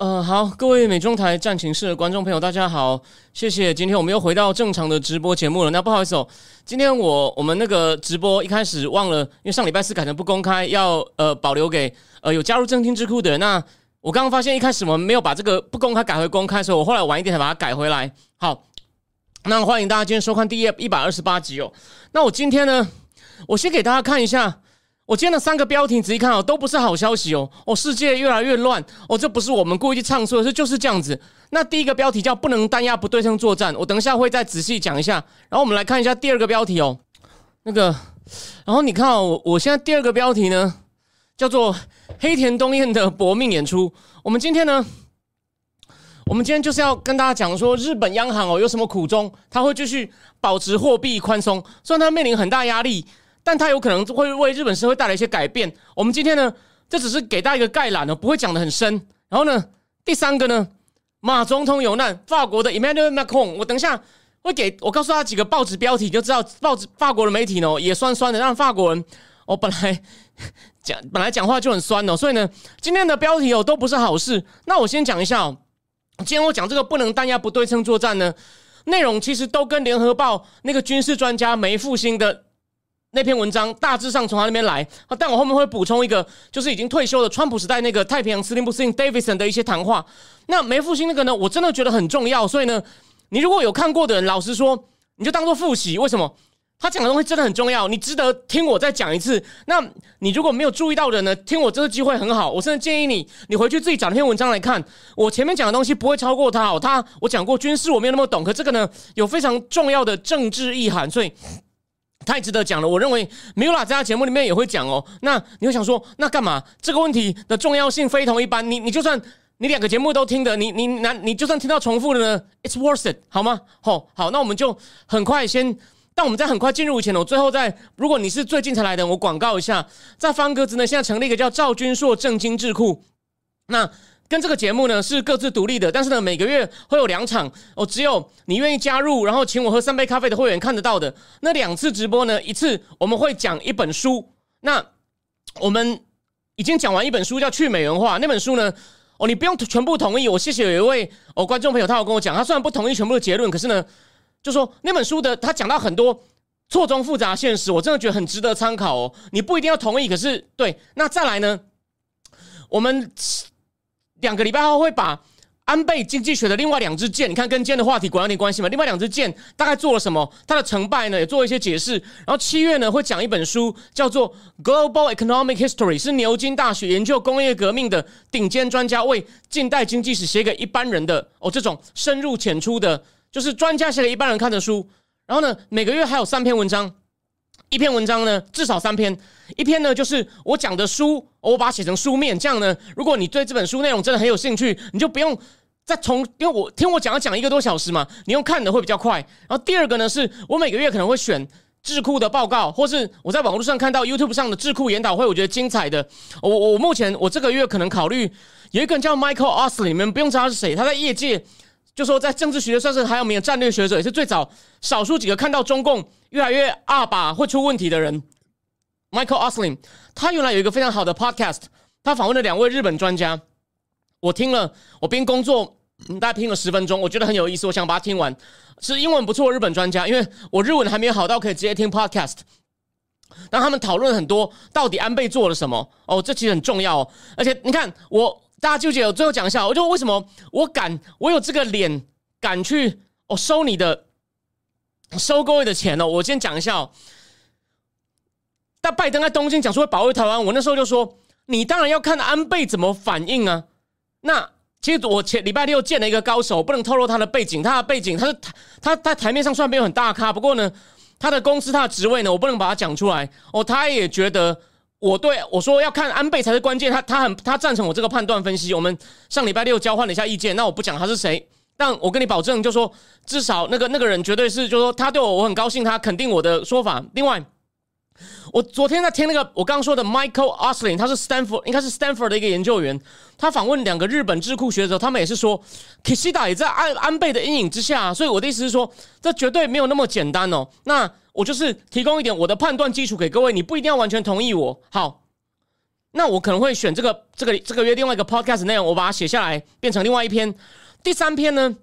呃，好，各位美中台战情室的观众朋友，大家好，谢谢。今天我们又回到正常的直播节目了。那不好意思哦，今天我我们那个直播一开始忘了，因为上礼拜四改成不公开，要呃保留给呃有加入正听智库的人。那我刚刚发现一开始我们没有把这个不公开改回公开，所以我后来晚一点才把它改回来。好，那欢迎大家今天收看第一一百二十八集哦。那我今天呢，我先给大家看一下。我今天的三个标题仔细看哦，都不是好消息哦。哦，世界越来越乱哦，这不是我们故意去唱错，是就是这样子。那第一个标题叫“不能单压不对称作战”，我等一下会再仔细讲一下。然后我们来看一下第二个标题哦，那个，然后你看哦，我现在第二个标题呢叫做黑田东彦的搏命演出。我们今天呢，我们今天就是要跟大家讲说，日本央行哦有什么苦衷，他会继续保持货币宽松，虽然他面临很大压力。但它有可能会为日本社会带来一些改变。我们今天呢，这只是给大家一个概览哦，不会讲的很深。然后呢，第三个呢，马总统有难，法国的 Emmanuel Macron，我等一下会给我告诉他几个报纸标题，就知道报纸法国的媒体呢也酸酸的，让法国人我本来讲本来讲话就很酸哦，所以呢，今天的标题哦都不是好事。那我先讲一下哦，今天我讲这个不能单压不对称作战呢，内容其实都跟联合报那个军事专家梅复兴的。那篇文章大致上从他那边来，但我后面会补充一个，就是已经退休的川普时代那个太平洋司令部司令 Davidson 的一些谈话。那梅复兴那个呢，我真的觉得很重要，所以呢，你如果有看过的人，老实说，你就当做复习。为什么？他讲的东西真的很重要，你值得听我再讲一次。那你如果没有注意到的呢，听我这个机会很好，我甚至建议你，你回去自己找那篇文章来看。我前面讲的东西不会超过他哦，他我讲过军事我没有那么懂，可这个呢有非常重要的政治意涵，所以。太值得讲了，我认为米拉在他节目里面也会讲哦。那你会想说，那干嘛？这个问题的重要性非同一般。你你就算你两个节目都听的，你你那你就算听到重复的呢，It's worth it，好吗？好，好，那我们就很快先，但我们在很快进入以前呢，我最后再，如果你是最近才来的，我广告一下，在方格子呢，现在成立一个叫赵君硕正经智库，那。跟这个节目呢是各自独立的，但是呢每个月会有两场哦，只有你愿意加入，然后请我喝三杯咖啡的会员看得到的那两次直播呢，一次我们会讲一本书。那我们已经讲完一本书叫《去美元化》那本书呢，哦你不用全部同意，我谢谢有一位哦观众朋友，他有跟我讲，他虽然不同意全部的结论，可是呢就说那本书的他讲到很多错综复杂现实，我真的觉得很值得参考哦。你不一定要同意，可是对，那再来呢，我们。两个礼拜后会把安倍经济学的另外两支箭，你看跟今天的话题果然有点关系吗？另外两支箭大概做了什么？它的成败呢也做一些解释。然后七月呢会讲一本书，叫做《Global Economic History》，是牛津大学研究工业革命的顶尖专家为近代经济史写给一般人的哦，这种深入浅出的，就是专家写给一般人看的书。然后呢，每个月还有三篇文章。一篇文章呢，至少三篇。一篇呢，就是我讲的书，我把它写成书面。这样呢，如果你对这本书内容真的很有兴趣，你就不用再从，因为我听我讲要讲一个多小时嘛，你用看的会比较快。然后第二个呢，是我每个月可能会选智库的报告，或是我在网络上看到 YouTube 上的智库研讨会，我觉得精彩的。我我目前我这个月可能考虑有一个人叫 Michael Osley，你们不用知道是谁，他在业界。就说在政治学算是还有名的战略学者，也是最早少数几个看到中共越来越二把会出问题的人。Michael Oslin，他原来有一个非常好的 podcast，他访问了两位日本专家。我听了，我边工作大概听了十分钟，我觉得很有意思，我想把它听完。是英文不错，日本专家，因为我日文还没有好到可以直接听 podcast。但他们讨论很多，到底安倍做了什么？哦，这其实很重要。哦。而且你看我。大家纠结，我最后讲一下，我就为什么我敢，我有这个脸敢去哦收你的收各位的钱呢？我先讲一下哦。但拜登在东京讲说会保卫台湾，我那时候就说，你当然要看安倍怎么反应啊。那其实我前礼拜六见了一个高手，不能透露他的背景，他的背景他是他他台面上虽然没有很大咖，不过呢，他的公司他的职位呢，我不能把他讲出来哦。他也觉得。我对我说要看安倍才是关键，他他很他赞成我这个判断分析。我们上礼拜六交换了一下意见，那我不讲他是谁，但我跟你保证，就说至少那个那个人绝对是，就说他对我我很高兴，他肯定我的说法。另外，我昨天在听那个我刚刚说的 Michael Oslin，他是 Stanford 应该是 Stanford 的一个研究员，他访问两个日本智库学者，他们也是说 Kishida 也在安安倍的阴影之下，所以我的意思是说，这绝对没有那么简单哦。那我就是提供一点我的判断基础给各位，你不一定要完全同意我。好，那我可能会选这个这个这个月另外一个 podcast 内容，我把它写下来变成另外一篇。第三篇呢，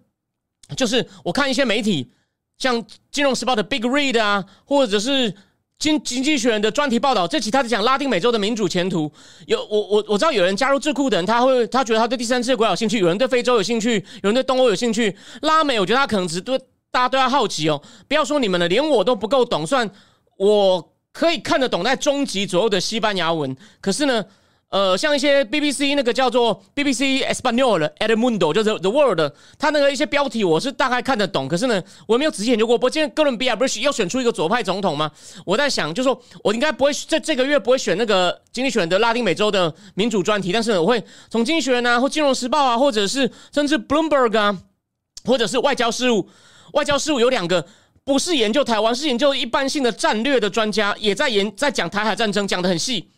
就是我看一些媒体，像《金融时报》的 Big Read 啊，或者是经经济学人的专题报道，这期他在讲拉丁美洲的民主前途。有我我我知道有人加入智库的人，他会他觉得他对第三世界国家有兴趣，有人对非洲有兴趣，有人对东欧有兴趣。拉美，我觉得他可能只对大家对他好奇哦。不要说你们了，连我都不够懂，算我可以看得懂在中级左右的西班牙文，可是呢。呃，像一些 BBC 那个叫做 BBC Espanol 的 Edmundo，就是 The World，它那个一些标题我是大概看得懂，可是呢，我没有仔细研究过。不过今天哥伦比亚不是要选出一个左派总统吗？我在想，就是说我应该不会在这个月不会选那个经济选的拉丁美洲的民主专题，但是呢我会从经济学人啊，或金融时报啊，或者是甚至 Bloomberg 啊，或者是外交事务，外交事务有两个不是研究台湾，是研究一般性的战略的专家，也在研在讲台海战争，讲的很细。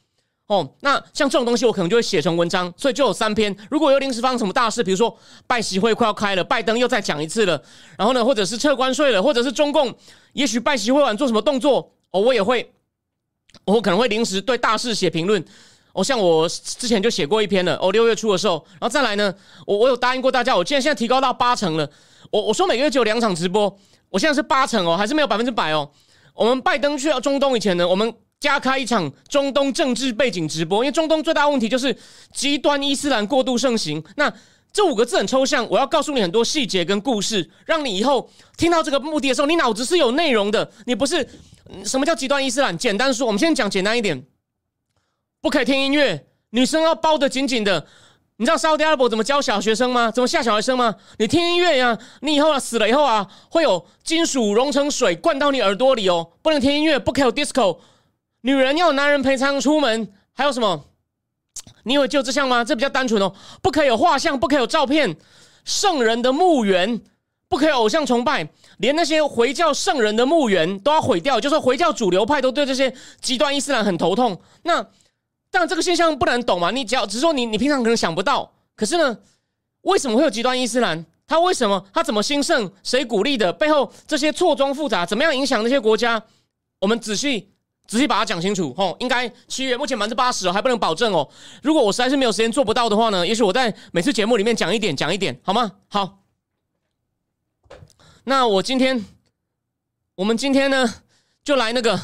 哦，那像这种东西，我可能就会写成文章，所以就有三篇。如果有临时发生什么大事，比如说拜习会快要开了，拜登又再讲一次了，然后呢，或者是撤关税了，或者是中共也许拜习会晚做什么动作，哦，我也会，我可能会临时对大事写评论。哦，像我之前就写过一篇了，哦，六月初的时候，然后再来呢，我我有答应过大家，我竟然现在提高到八成了。我我说每个月只有两场直播，我现在是八成哦，还是没有百分之百哦。我们拜登去到中东以前呢，我们。加开一场中东政治背景直播，因为中东最大问题就是极端伊斯兰过度盛行。那这五个字很抽象，我要告诉你很多细节跟故事，让你以后听到这个目的的时候，你脑子是有内容的。你不是什么叫极端伊斯兰？简单说，我们先讲简单一点，不可以听音乐，女生要包得紧紧的。你知道沙特阿拉伯怎么教小学生吗？怎么吓小学生吗？你听音乐呀，你以后啊死了以后啊，会有金属融成水灌到你耳朵里哦，不能听音乐，不可以有 disco。女人要男人陪唱出门，还有什么？你以为就这项吗？这比较单纯哦，不可以有画像，不可以有照片，圣人的墓园不可以偶像崇拜，连那些回教圣人的墓园都要毁掉。就说回教主流派都对这些极端伊斯兰很头痛。那但这个现象不难懂嘛？你只要只是说你你平常可能想不到，可是呢，为什么会有极端伊斯兰？他为什么？他怎么兴盛？谁鼓励的？背后这些错综复杂，怎么样影响那些国家？我们仔细。仔细把它讲清楚，吼，应该七月目前百分之八十，还不能保证哦。如果我实在是没有时间做不到的话呢，也许我在每次节目里面讲一点，讲一点，好吗？好，那我今天，我们今天呢，就来那个，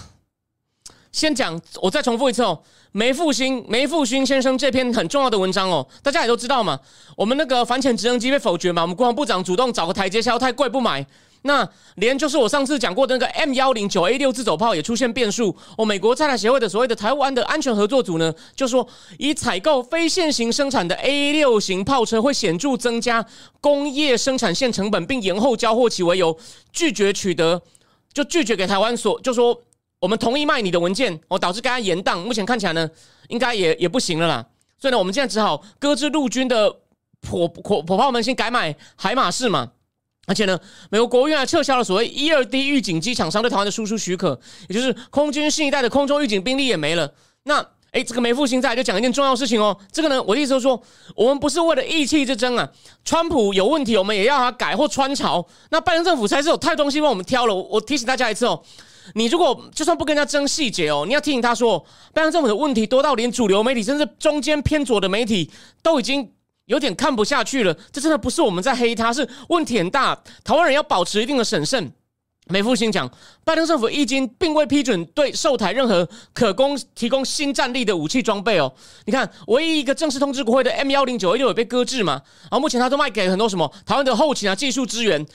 先讲，我再重复一次哦，梅复兴，梅复兴先生这篇很重要的文章哦，大家也都知道嘛，我们那个反潜直升机被否决嘛，我们国防部长主动找个台阶下，太贵不买。那连就是我上次讲过的那个 M 幺零九 A 六自走炮也出现变数哦。美国在台协会的所谓的台湾的安全合作组呢，就说以采购非线型生产的 A 六型炮车会显著增加工业生产线成本，并延后交货期为由，拒绝取得，就拒绝给台湾所，就说我们同意卖你的文件哦，导致该延宕。目前看起来呢，应该也也不行了啦。所以呢，我们现在只好搁置陆军的火火火炮们，先改买海马式嘛。而且呢，美国国务院还撤销了所谓一二 D 预警机厂商对台湾的输出许可，也就是空军新一代的空中预警兵力也没了。那哎，这个没复兴在就讲一件重要事情哦。这个呢，我的意思是说，我们不是为了意气之争啊。川普有问题，我们也要他改或穿朝。那拜登政府才是有太多东西帮我们挑了。我提醒大家一次哦，你如果就算不跟人家争细节哦，你要提醒他说，拜登政府的问题多到连主流媒体甚至中间偏左的媒体都已经。有点看不下去了，这真的不是我们在黑他，是问题很大。台湾人要保持一定的审慎。美复兴讲，拜登政府已经并未批准对售台任何可供提供新战力的武器装备哦。你看，唯一一个正式通知国会的 M 幺零九 A 六也被搁置嘛。然后目前他都卖给很多什么台湾的后勤啊、技术支援。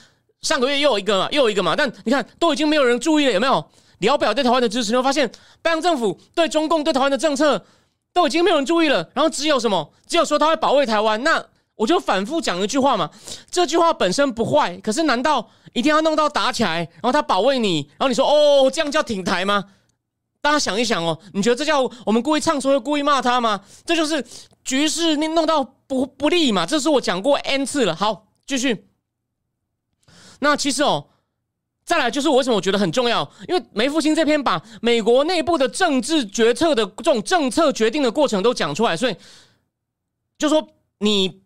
上个月又有一个嘛，又有一个嘛。但你看，都已经没有人注意了，有没有？聊表对台湾的支持，你会发现拜登政府对中共对台湾的政策。都已经没有人注意了，然后只有什么？只有说他会保卫台湾。那我就反复讲一句话嘛，这句话本身不坏，可是难道一定要弄到打起来，然后他保卫你，然后你说哦，这样叫挺台吗？大家想一想哦，你觉得这叫我们故意唱错，故意骂他吗？这就是局势你弄到不不利嘛？这是我讲过 n 次了。好，继续。那其实哦，再来就是我为什么我觉得很重要，因为梅复兴这篇把美国内部的政治决策的这种政策决定的过程都讲出来，所以就说你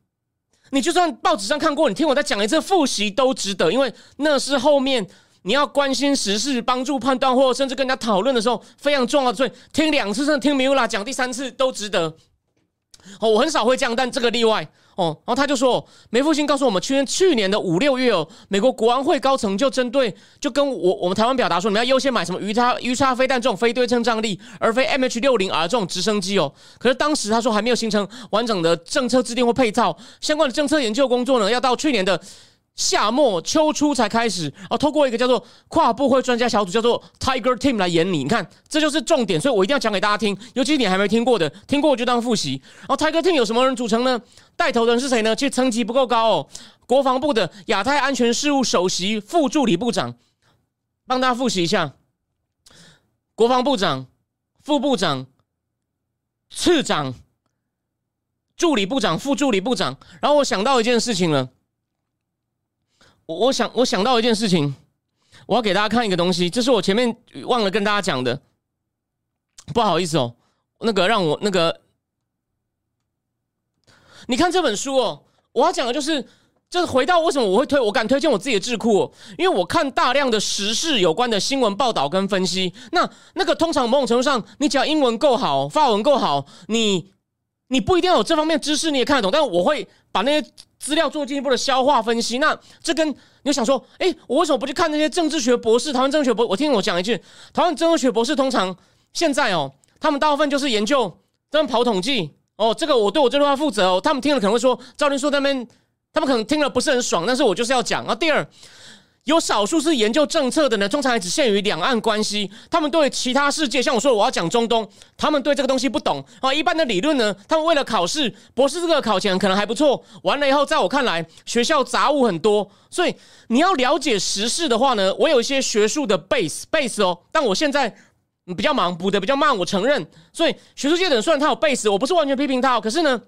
你就算报纸上看过，你听我再讲一次复习都值得，因为那是后面你要关心时事、帮助判断或甚至跟人家讨论的时候非常重要的，所以听两次甚至听米乌拉讲第三次都值得。哦，我很少会这样，但这个例外 哦。然后他就说，梅复兴告诉我们，去年去年的五六月哦，美国国安会高层就针对，就跟我我们台湾表达说，你们要优先买什么鱼叉鱼叉飞弹这种非对称战力，而非 MH 六零 R 这种直升机哦。可是当时他说还没有形成完整的政策制定或配套，相关的政策研究工作呢，要到去年的。夏末秋初才开始，然后透过一个叫做跨部会专家小组，叫做 Tiger Team 来演你。你看，这就是重点，所以我一定要讲给大家听。尤其你还没听过的，听过就当复习。然后 Tiger Team 有什么人组成呢？带头的人是谁呢？其实层级不够高哦。国防部的亚太安全事务首席副助理部长，帮大家复习一下：国防部长、副部长、次长、助理部长、副助理部长。然后我想到一件事情了。我我想我想到一件事情，我要给大家看一个东西，这是我前面忘了跟大家讲的，不好意思哦，那个让我那个，你看这本书哦，我要讲的就是，就是回到为什么我会推，我敢推荐我自己的智库，因为我看大量的时事有关的新闻报道跟分析，那那个通常某种程度上，你只要英文够好，发文够好，你你不一定要有这方面知识，你也看得懂，但我会把那些。资料做进一步的消化分析，那这跟你想说，哎，我为什么不去看那些政治学博士？台湾政治学博，我听我讲一句，台湾政治学博士通常现在哦，他们大部分就是研究，他们跑统计哦，这个我对我这句话负责哦。他们听了可能会说，赵林说那边，他们可能听了不是很爽，但是我就是要讲啊。第二。有少数是研究政策的呢，通常还只限于两岸关系。他们对其他世界，像我说我要讲中东，他们对这个东西不懂啊。一般的理论呢，他们为了考试，博士这个考前可能还不错。完了以后，在我看来，学校杂物很多，所以你要了解时事的话呢，我有一些学术的 base base 哦。但我现在比较忙，补的比较慢，我承认。所以学术界的人虽然他有 base，我不是完全批评他，可是呢，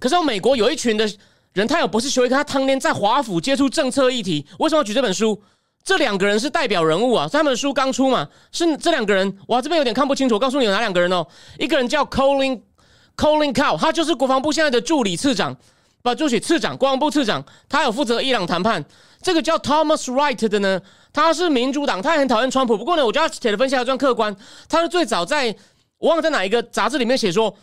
可是美国有一群的。人他有博士学位，他当年在华府接触政策议题。为什么要举这本书？这两个人是代表人物啊，他们的书刚出嘛，是这两个人。哇，这边有点看不清楚，我告诉你有哪两个人哦。一个人叫 Colin Colin Cow，他就是国防部现在的助理次长，不，助理次长，国防部次长，他有负责伊朗谈判。这个叫 Thomas Wright 的呢，他是民主党，他也很讨厌川普。不过呢，我觉得写的分析还算客观。他是最早在我忘了在哪一个杂志里面写说，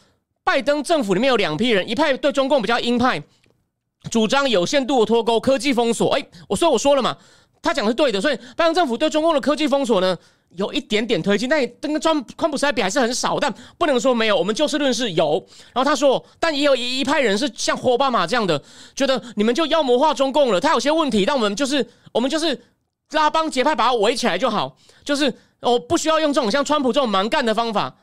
拜登政府里面有两批人，一派对中共比较鹰派。主张有限度的脱钩、科技封锁。哎，我说我说了嘛，他讲的是对的。所以拜登政府对中共的科技封锁呢，有一点点推进，但跟川川普时代比还是很少。但不能说没有，我们就事论事有。然后他说，但也有一一派人是像奥巴马这样的，觉得你们就妖魔化中共了。他有些问题，但我们就是我们就是拉帮结派，把他围起来就好。就是哦，不需要用这种像川普这种蛮干的方法。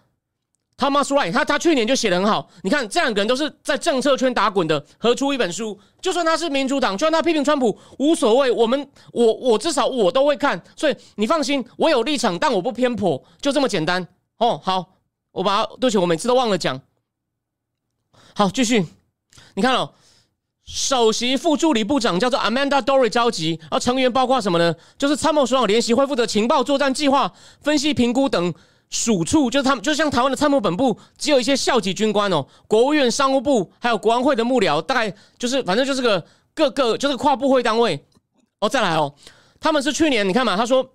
Thomas Wright，他他去年就写的很好。你看，这两个人都是在政策圈打滚的，合出一本书。就算他是民主党，就算他批评川普，无所谓。我们，我我至少我都会看，所以你放心，我有立场，但我不偏颇，就这么简单。哦，好，我把对不起，我每次都忘了讲。好，继续。你看哦，首席副助理部长叫做 Amanda Dory 召集，而成员包括什么呢？就是参谋首长联席会负责情报作战计划分析评估等。属处就是他们，就像台湾的参谋本部，只有一些校级军官哦。国务院商务部还有国安会的幕僚，大概就是反正就是个各个就是跨部会单位哦。再来哦，他们是去年你看嘛，他说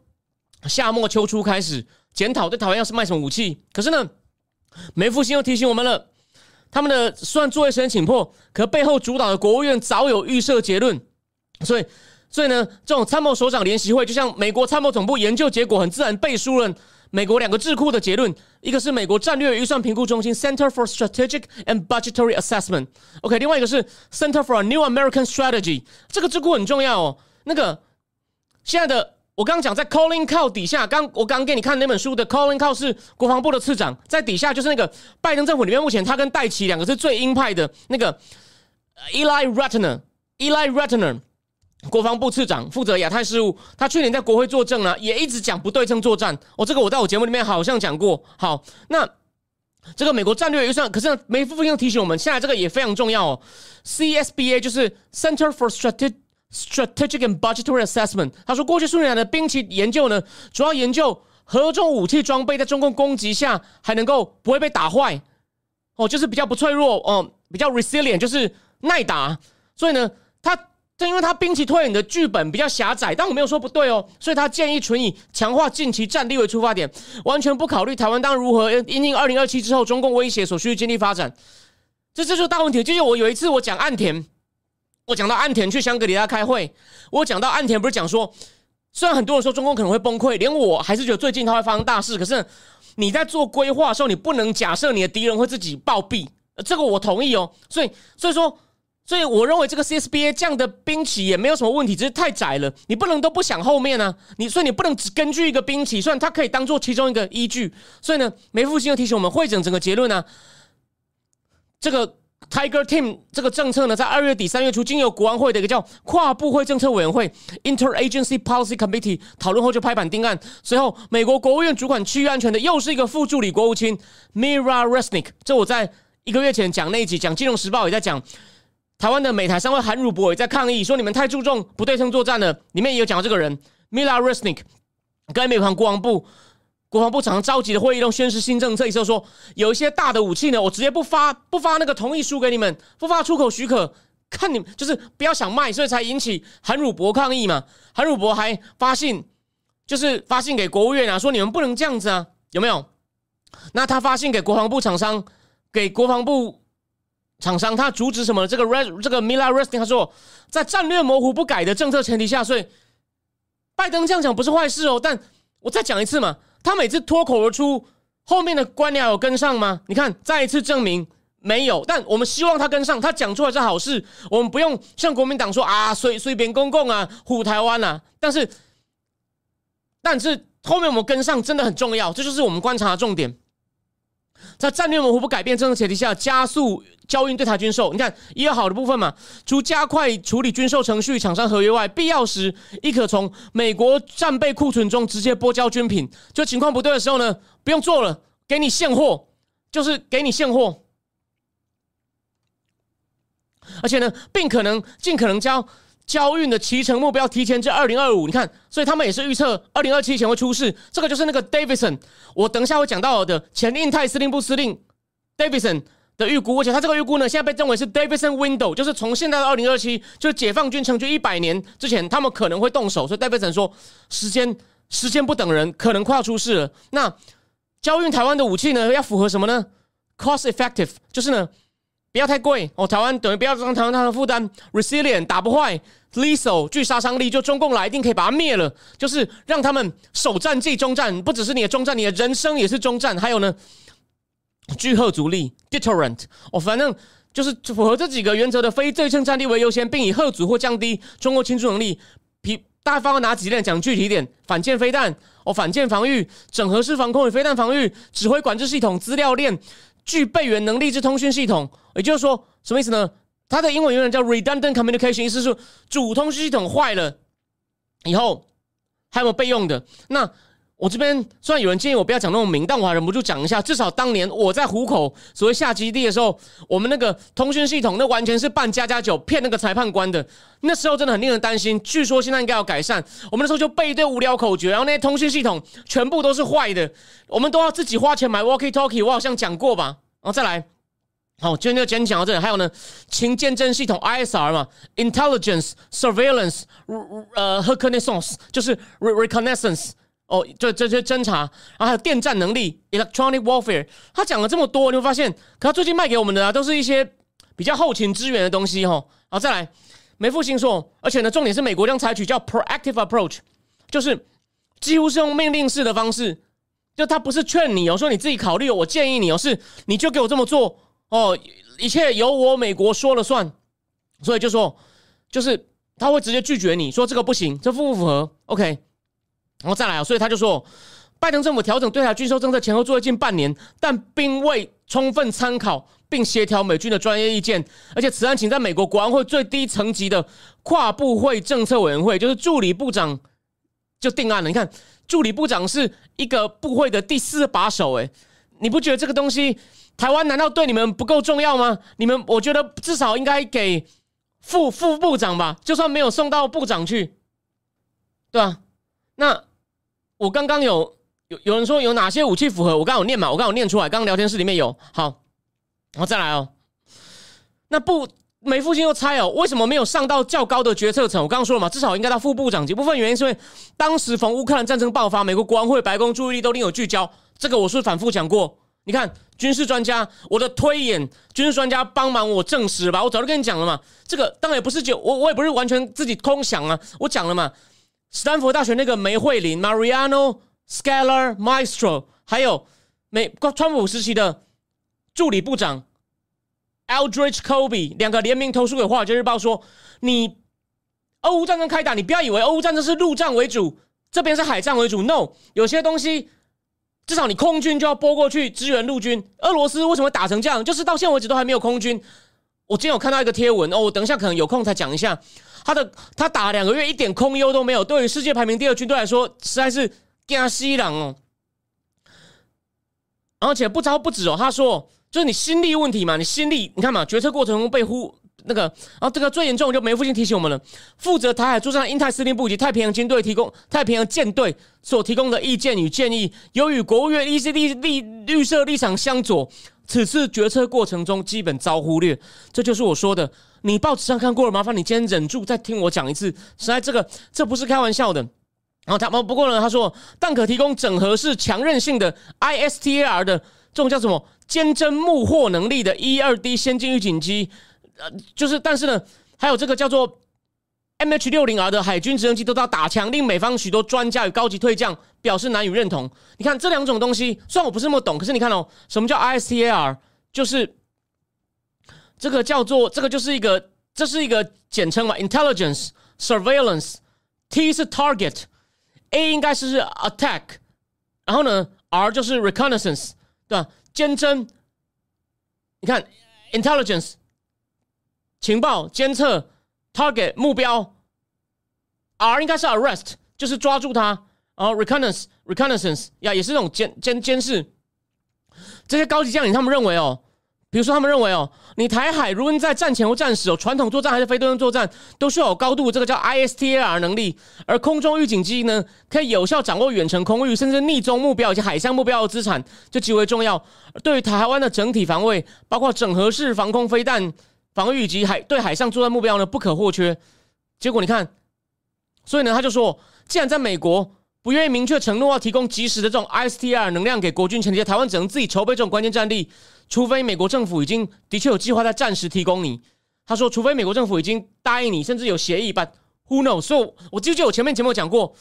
夏末秋初开始检讨对台湾要是卖什么武器，可是呢，梅复兴又提醒我们了，他们的虽然作业时间紧迫，可背后主导的国务院早有预设结论，所以所以呢，这种参谋首长联席会就像美国参谋总部研究结果，很自然背书了。美国两个智库的结论，一个是美国战略预算评估中心 （Center for Strategic and Budgetary Assessment），OK，另外一个是 Center for a New American Strategy。这个智库很重要哦。那个现在的我刚刚讲，在 Colin Cow 底下，刚我刚给你看那本书的 Colin Cow 是国防部的次长，在底下就是那个拜登政府里面，目前他跟戴奇两个是最鹰派的那个 Eli Ratner，Eli Ratner。国防部次长负责亚太事务，他去年在国会作证呢，也一直讲不对称作战。哦，这个我在我节目里面好像讲过。好，那这个美国战略预算，可是梅夫夫又提醒我们，现在这个也非常重要哦。CSBA 就是 Center for Strategic Strategic and Budgetary Assessment，他说过去数年的兵棋研究呢，主要研究何种武器装备在中共攻击下还能够不会被打坏，哦，就是比较不脆弱，哦，比较 resilient，就是耐打。所以呢，他正因为他兵棋推演的剧本比较狭窄，但我没有说不对哦，所以他建议纯以强化近期战力为出发点，完全不考虑台湾当如何因应二零二七之后中共威胁所需的经济发展。这这就是大问题。就是我有一次我讲岸田。我讲到岸田去香格里拉开会，我讲到岸田不是讲说，虽然很多人说中共可能会崩溃，连我还是觉得最近他会发生大事。可是你在做规划的时候，你不能假设你的敌人会自己暴毙，这个我同意哦。所以，所以说，所以我认为这个 CSBA 这样的兵棋也没有什么问题，只是太窄了。你不能都不想后面呢，你所以你不能只根据一个兵棋，虽然它可以当做其中一个依据。所以呢，梅复兴又提醒我们会诊整个结论呢，这个。Tiger Team 这个政策呢，在二月底三月初，经由国安会的一个叫跨部会政策委员会 （Interagency Policy Committee） 讨论后就拍板定案。随后，美国国务院主管区域安全的又是一个副助理国务卿 Mira Resnick。这我在一个月前讲那一集，讲《金融时报》也在讲。台湾的美台商会韩汝博也在抗议，说你们太注重不对称作战了。里面也有讲到这个人 Mila Resnick，跟美国国防部。国防部常常召集的会议中宣示新政策，意思说有一些大的武器呢，我直接不发不发那个同意书给你们，不发出口许可，看你们就是不要想卖，所以才引起韩汝博抗议嘛。韩汝博还发信，就是发信给国务院啊，说你们不能这样子啊，有没有？那他发信给国防部厂商，给国防部厂商，他阻止什么？这个 red 这个 Mila Resting 他说，在战略模糊不改的政策前提下，所以拜登这样讲不是坏事哦。但我再讲一次嘛。他每次脱口而出，后面的官僚有跟上吗？你看，再一次证明没有。但我们希望他跟上，他讲出来是好事，我们不用向国民党说啊，随随便公共啊，护台湾啊。但是，但是后面我们跟上真的很重要，这就是我们观察的重点。在战略模糊不改变政策前提下，加速交运对台军售。你看，一好的部分嘛，除加快处理军售程序、厂商合约外，必要时亦可从美国战备库存中直接拨交军品。就情况不对的时候呢，不用做了，给你现货，就是给你现货。而且呢，并可能尽可能交。交运的骑乘目标提前至二零二五，你看，所以他们也是预测二零二七前会出事。这个就是那个 Davidson，我等一下会讲到的前印太司令部司令 Davidson 的预估，而且他这个预估呢，现在被认为是 Davidson window，就是从现在的二零二七，就是解放军成军一百年之前，他们可能会动手。所以 Davidson 说，时间时间不等人，可能快要出事了。那交运台湾的武器呢，要符合什么呢？Cost effective，就是呢。不要太贵哦，台湾等于不要让台湾它的负担，resilient 打不坏，lethal 具杀伤力，就中共来一定可以把它灭了，就是让他们首战即中战，不只是你的中战，你的人生也是中战。还有呢，聚贺阻力 deterrent 哦，反正就是符合这几个原则的非对称战力为优先，并以贺阻或降低中国侵入能力。皮大方拿几点？讲具体点，反舰飞弹。哦，反舰防御，整合式防空与飞弹防御，指挥管制系统，资料链。具备原能力之通讯系统，也就是说，什么意思呢？它的英文原文叫 redundant communication，意思是主通讯系统坏了以后还有没有备用的？那我这边虽然有人建议我不要讲那么明，但我还忍不住讲一下。至少当年我在虎口所谓下基地的时候，我们那个通讯系统那完全是扮加加酒骗那个裁判官的。那时候真的很令人担心。据说现在应该要改善。我们那时候就背一堆无聊口诀，然后那些通讯系统全部都是坏的，我们都要自己花钱买 walkie talkie。我好像讲过吧？然后再来，好，今天就先讲到这里。还有呢，勤见证系统 ISR 嘛，Intelligence Surveillance，呃，Reconnaissance 就是 Reconnaissance。哦，就这些侦查，然后还有电站能力，electronic warfare。他讲了这么多，你会发现，可他最近卖给我们的啊，都是一些比较后勤支援的东西哈。好，再来，没复兴说，而且呢，重点是美国将采取叫 proactive approach，就是几乎是用命令式的方式，就他不是劝你哦，说你自己考虑，我建议你哦，是你就给我这么做哦，一切由我美国说了算。所以就说，就是他会直接拒绝你说这个不行，这符不符合？OK。然后再来啊，所以他就说，拜登政府调整对台军售政策前后做了近半年，但并未充分参考并协调美军的专业意见，而且此案请在美国国安会最低层级的跨部会政策委员会，就是助理部长就定案了。你看，助理部长是一个部会的第四把手，诶，你不觉得这个东西台湾难道对你们不够重要吗？你们我觉得至少应该给副副部长吧，就算没有送到部长去，对啊，那我刚刚有有有人说有哪些武器符合？我刚刚有念嘛，我刚刚有念出来，刚刚聊天室里面有。好，然后再来哦。那不梅父亲又猜哦，为什么没有上到较高的决策层？我刚刚说了嘛，至少应该到副部长级。部分原因是因为当时逢乌克兰战争爆发，美国国安会、白宫注意力都另有聚焦。这个我是反复讲过。你看，军事专家，我的推演，军事专家帮忙我证实吧。我早就跟你讲了嘛，这个当然也不是就我，我也不是完全自己空想啊。我讲了嘛，斯坦福大学那个梅惠琳 （Mariano Scalar Maestro），还有美川普时期的助理部长 Aldrich Kobe，两个联名投诉给《华尔街日报》说，你俄乌战争开打，你不要以为俄乌战争是陆战为主，这边是海战为主。No，有些东西。至少你空军就要拨过去支援陆军。俄罗斯为什么打成这样？就是到现在为止都还没有空军。我今天有看到一个贴文哦，我等一下可能有空才讲一下。他的他打两个月，一点空优都没有。对于世界排名第二军队来说，实在是惊西狼哦。而且不招不止哦，他说就是你心力问题嘛，你心力你看嘛，决策过程中被忽。那个，然后这个最严重就梅父亲提醒我们了，负责台海作战的英泰司令部及太平洋军队提供太平洋舰队所提供的意见与建议，由于国务院 E C 立立绿色立场相左，此次决策过程中基本遭忽略。这就是我说的，你报纸上看过了，麻烦你今天忍住再听我讲一次。实在这个这不是开玩笑的。然后他们不过呢，他说但可提供整合式强韧性的 I S T A R 的这种叫什么坚贞木货能力的一二 D 先进预警机。呃，就是，但是呢，还有这个叫做 M H 六零 R 的海军直升机都到打枪，令美方许多专家与高级退将表示难以认同。你看这两种东西，虽然我不是那么懂，可是你看哦，什么叫 I S T A R？就是这个叫做这个就是一个这是一个简称嘛，Intelligence Surveillance，T 是 Target，A 应该是 Attack，然后呢 R 就是 Reconnaissance，对吧？监侦，你看 Intelligence。情报监测，target 目标，R 应该是 arrest，就是抓住他，然后 reconnaissance，reconnaissance 呀，也是这种监监监视。这些高级将领他们认为哦，比如说他们认为哦，你台海如果在战前或战时哦，传统作战还是非对称作战，都需要有高度这个叫 ISTAR 能力，而空中预警机呢，可以有效掌握远程空域，甚至逆中目标以及海上目标的资产，就极为重要。对于台湾的整体防卫，包括整合式防空飞弹。防御及海对海上作战目标呢不可或缺。结果你看，所以呢他就说，既然在美国不愿意明确承诺要提供及时的这种 ISTR 能量给国军，前提台湾只能自己筹备这种关键战力，除非美国政府已经的确有计划在暂时提供你。他说，除非美国政府已经答应你，甚至有协议吧 who knows？所以，我记不记得我前面节目讲过，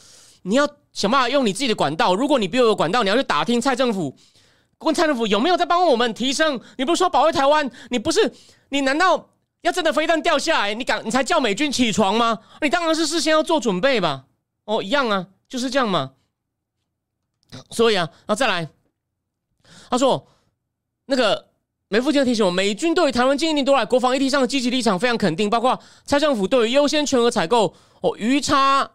你要想办法用你自己的管道。如果你比我有管道，你要去打听蔡政府。问蔡政府有没有在帮我们提升？你不是说保卫台湾？你不是？你难道要真的飞弹掉下来，你敢？你才叫美军起床吗？你当然是事先要做准备吧。哦，一样啊，就是这样嘛。所以啊，那再来，他说那个梅副经提醒我，美军对于台湾近一年多来国防议题上的积极立场非常肯定，包括蔡政府对于优先全额采购哦鱼叉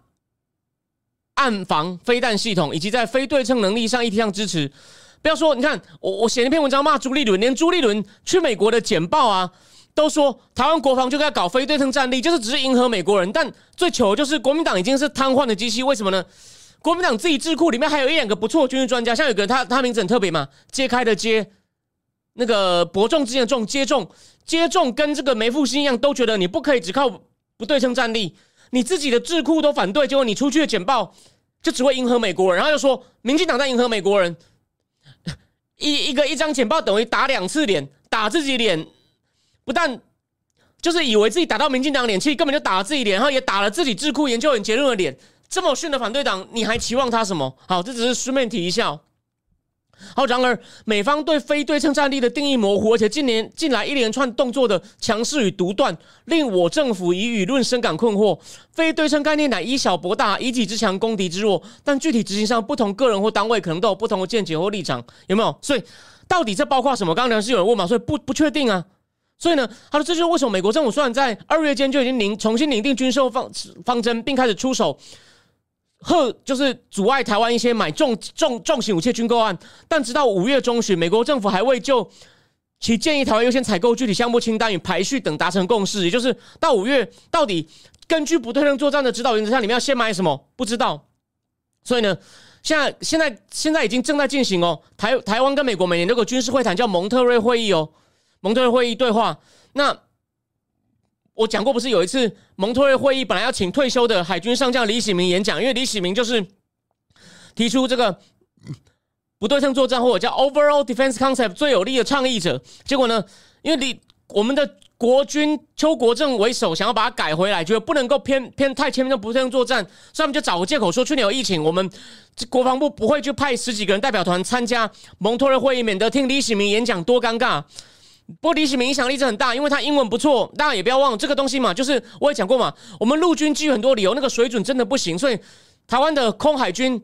暗防飞弹系统，以及在非对称能力上议题上支持。不要说，你看我我写那篇文章骂朱立伦，连朱立伦去美国的简报啊，都说台湾国防就该搞非对称战力，就是只是迎合美国人。但最糗的就是国民党已经是瘫痪的机器，为什么呢？国民党自己智库里面还有一两个不错军事专家，像有个他他名字很特别嘛，揭开的揭，那个伯仲之间的仲，接种接种跟这个梅复兴一样，都觉得你不可以只靠不对称战力，你自己的智库都反对，结果你出去的简报就只会迎合美国人，然后又说民进党在迎合美国人。一一个一张简报等于打两次脸，打自己脸，不但就是以为自己打到民进党脸，其实根本就打了自己脸，然后也打了自己智库研究员结论的脸。这么逊的反对党，你还期望他什么？好，这只是顺便提一下。好，然而美方对非对称战力的定义模糊，而且近年近来一连串动作的强势与独断，令我政府以舆论深感困惑。非对称概念乃以小博大，以己之强攻敌之弱，但具体执行上，不同个人或单位可能都有不同的见解或立场，有没有？所以到底这包括什么？刚刚是有人问嘛，所以不不确定啊。所以呢，他说这就是为什么美国政府虽然在二月间就已经拟重新拟定军售方方针，并开始出手。贺就是阻碍台湾一些买重重重型武器军购案，但直到五月中旬，美国政府还未就其建议台湾优先采购具体项目清单与排序等达成共识，也就是到五月到底根据不对称作战的指导原则下，你们要先买什么？不知道。所以呢，现在现在现在已经正在进行哦。台台湾跟美国每年都有军事会谈，叫蒙特瑞会议哦。蒙特瑞会议对话。那我讲过，不是有一次蒙特瑞会议本来要请退休的海军上将李喜明演讲，因为李喜明就是提出这个不对称作战或者叫 Overall Defense Concept 最有力的倡议者。结果呢，因为李我们的国军邱国正为首，想要把它改回来，觉得不能够偏偏太前面的不对称作战，所以他们就找个借口说去年有疫情，我们国防部不会去派十几个人代表团参加蒙特瑞会议，免得听李喜明演讲多尴尬。不过李喜明影响力是很大，因为他英文不错。大家也不要忘了这个东西嘛，就是我也讲过嘛，我们陆军基于很多理由，那个水准真的不行，所以台湾的空海军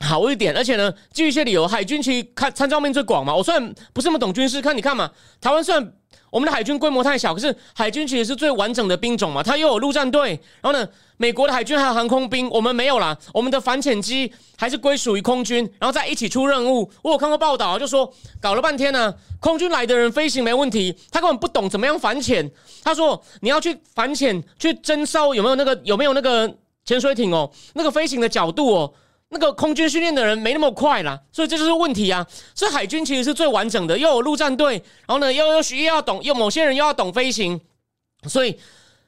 好一点。而且呢，基于一些理由，海军其实看参照面最广嘛。我虽然不是那么懂军事，看你看嘛，台湾算。我们的海军规模太小，可是海军其实是最完整的兵种嘛，它又有陆战队，然后呢，美国的海军还有航空兵，我们没有啦，我们的反潜机还是归属于空军，然后再一起出任务。我有看过报道，就说搞了半天呢，空军来的人飞行没问题，他根本不懂怎么样反潜。他说你要去反潜，去征收有没有那个有没有那个潜水艇哦，那个飞行的角度哦。那个空军训练的人没那么快啦，所以这就是问题啊。所以海军其实是最完整的，又有陆战队，然后呢又又需要懂，又某些人又要懂飞行，所以。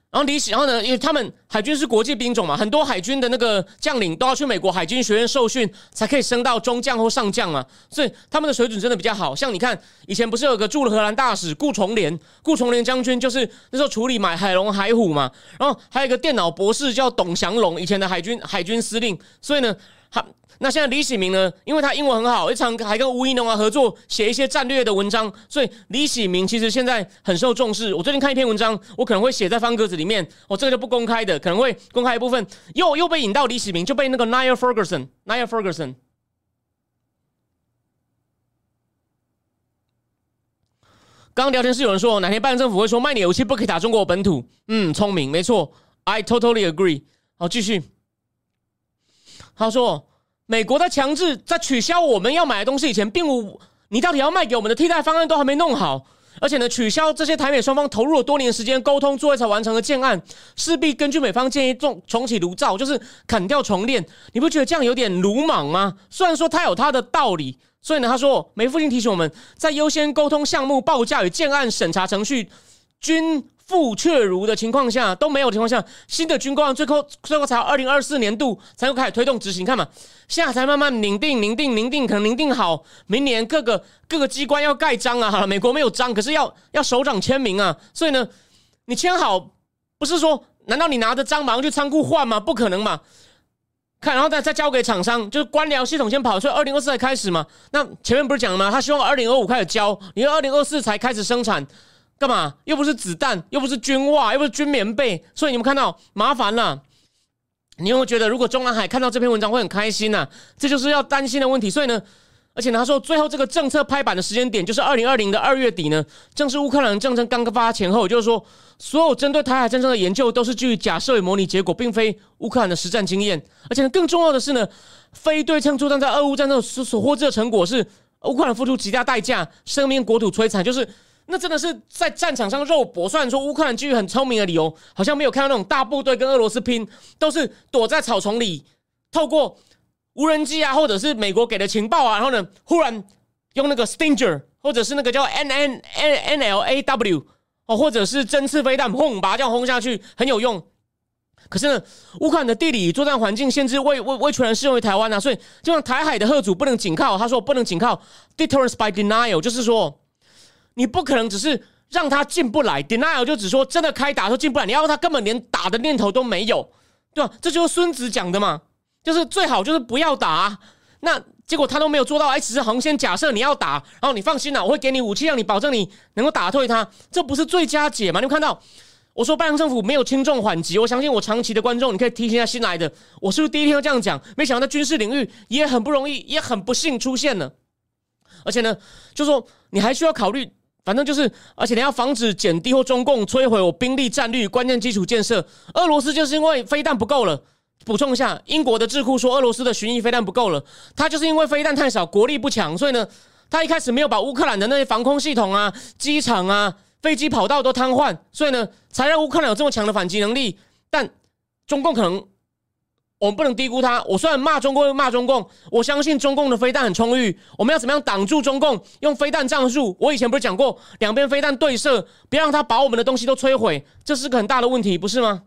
然后李喜，然后呢？因为他们海军是国际兵种嘛，很多海军的那个将领都要去美国海军学院受训，才可以升到中将或上将嘛。所以他们的水准真的比较好。像你看，以前不是有个驻荷兰大使顾崇廉，顾崇廉将军就是那时候处理买海龙、海虎嘛。然后还有一个电脑博士叫董祥龙，以前的海军海军司令。所以呢，他。那现在李喜明呢？因为他英文很好，一常还跟吴一农啊合作写一些战略的文章，所以李喜明其实现在很受重视。我最近看一篇文章，我可能会写在方格子里面，我这个就不公开的，可能会公开一部分。又又被引到李喜明，就被那个 Niall Ferguson，Niall Ferguson。刚刚聊天室有人说，哪天拜登政府会说卖你武器不可以打中国本土？嗯，聪明，没错，I totally agree。好，继续。他说。美国在强制在取消我们要买的东西以前，并无你到底要卖给我们的替代方案都还没弄好，而且呢，取消这些台美双方投入了多年时间沟通作业才完成的建案，势必根据美方建议重重启炉灶，就是砍掉重练。你不觉得这样有点鲁莽吗？虽然说他有他的道理，所以呢，他说梅父亲提醒我们在优先沟通项目报价与建案审查程序均。富却如的情况下都没有情况下，新的军工最后最后才二零二四年度才会开始推动执行，看嘛，现在才慢慢凝定、凝定、凝定，可能凝定好，明年各个各个机关要盖章啊，好了，美国没有章，可是要要首长签名啊，所以呢，你签好不是说，难道你拿着章马上去仓库换吗？不可能嘛，看，然后再再交给厂商，就是官僚系统先跑，所以二零二四才开始嘛。那前面不是讲了吗？他希望二零二五开始交，因为二零二四才开始生产。干嘛？又不是子弹，又不是军袜，又不是军棉被，所以你们看到麻烦了。你有没有觉得，如果中南海看到这篇文章会很开心呢？这就是要担心的问题。所以呢，而且他说，最后这个政策拍板的时间点就是二零二零的二月底呢，正是乌克兰战争刚刚发前后。就是说，所有针对台海战争的研究都是基于假设与模拟结果，并非乌克兰的实战经验。而且呢更重要的是呢，非对称作战在俄乌战争所所获知的成果是乌克兰付出极大代价，生命国土摧残，就是。那真的是在战场上肉搏。虽然说乌克兰基于很聪明的理由，好像没有看到那种大部队跟俄罗斯拼，都是躲在草丛里，透过无人机啊，或者是美国给的情报啊，然后呢，忽然用那个 Stinger，或者是那个叫 N N N N L A W 哦，或者是针刺飞弹，轰，把它这样轰下去，很有用。可是呢，乌克兰的地理作战环境限制未未未全然适用于台湾啊，所以就像台海的贺主不能紧靠，他说不能紧靠 deterrence by denial，就是说。你不可能只是让他进不来，denial 就只说真的开打说进不来，你要他根本连打的念头都没有，对吧？这就是孙子讲的嘛，就是最好就是不要打。那结果他都没有做到，哎，只是横线假设你要打，然后你放心了，我会给你武器，让你保证你能够打退他，这不是最佳解吗？你看到我说拜登政府没有轻重缓急，我相信我长期的观众，你可以提醒一下新来的，我是不是第一天要这样讲？没想到在军事领域也很不容易，也很不幸出现了，而且呢，就说你还需要考虑。反正就是，而且你要防止减低或中共摧毁我兵力战略关键基础建设。俄罗斯就是因为飞弹不够了。补充一下，英国的智库说俄罗斯的巡弋飞弹不够了，他就是因为飞弹太少，国力不强，所以呢，他一开始没有把乌克兰的那些防空系统啊、机场啊、飞机跑道都瘫痪，所以呢，才让乌克兰有这么强的反击能力。但中共可能。我们不能低估他。我虽然骂中共，骂中共，我相信中共的飞弹很充裕。我们要怎么样挡住中共？用飞弹战术。我以前不是讲过，两边飞弹对射，别让他把我们的东西都摧毁，这是个很大的问题，不是吗？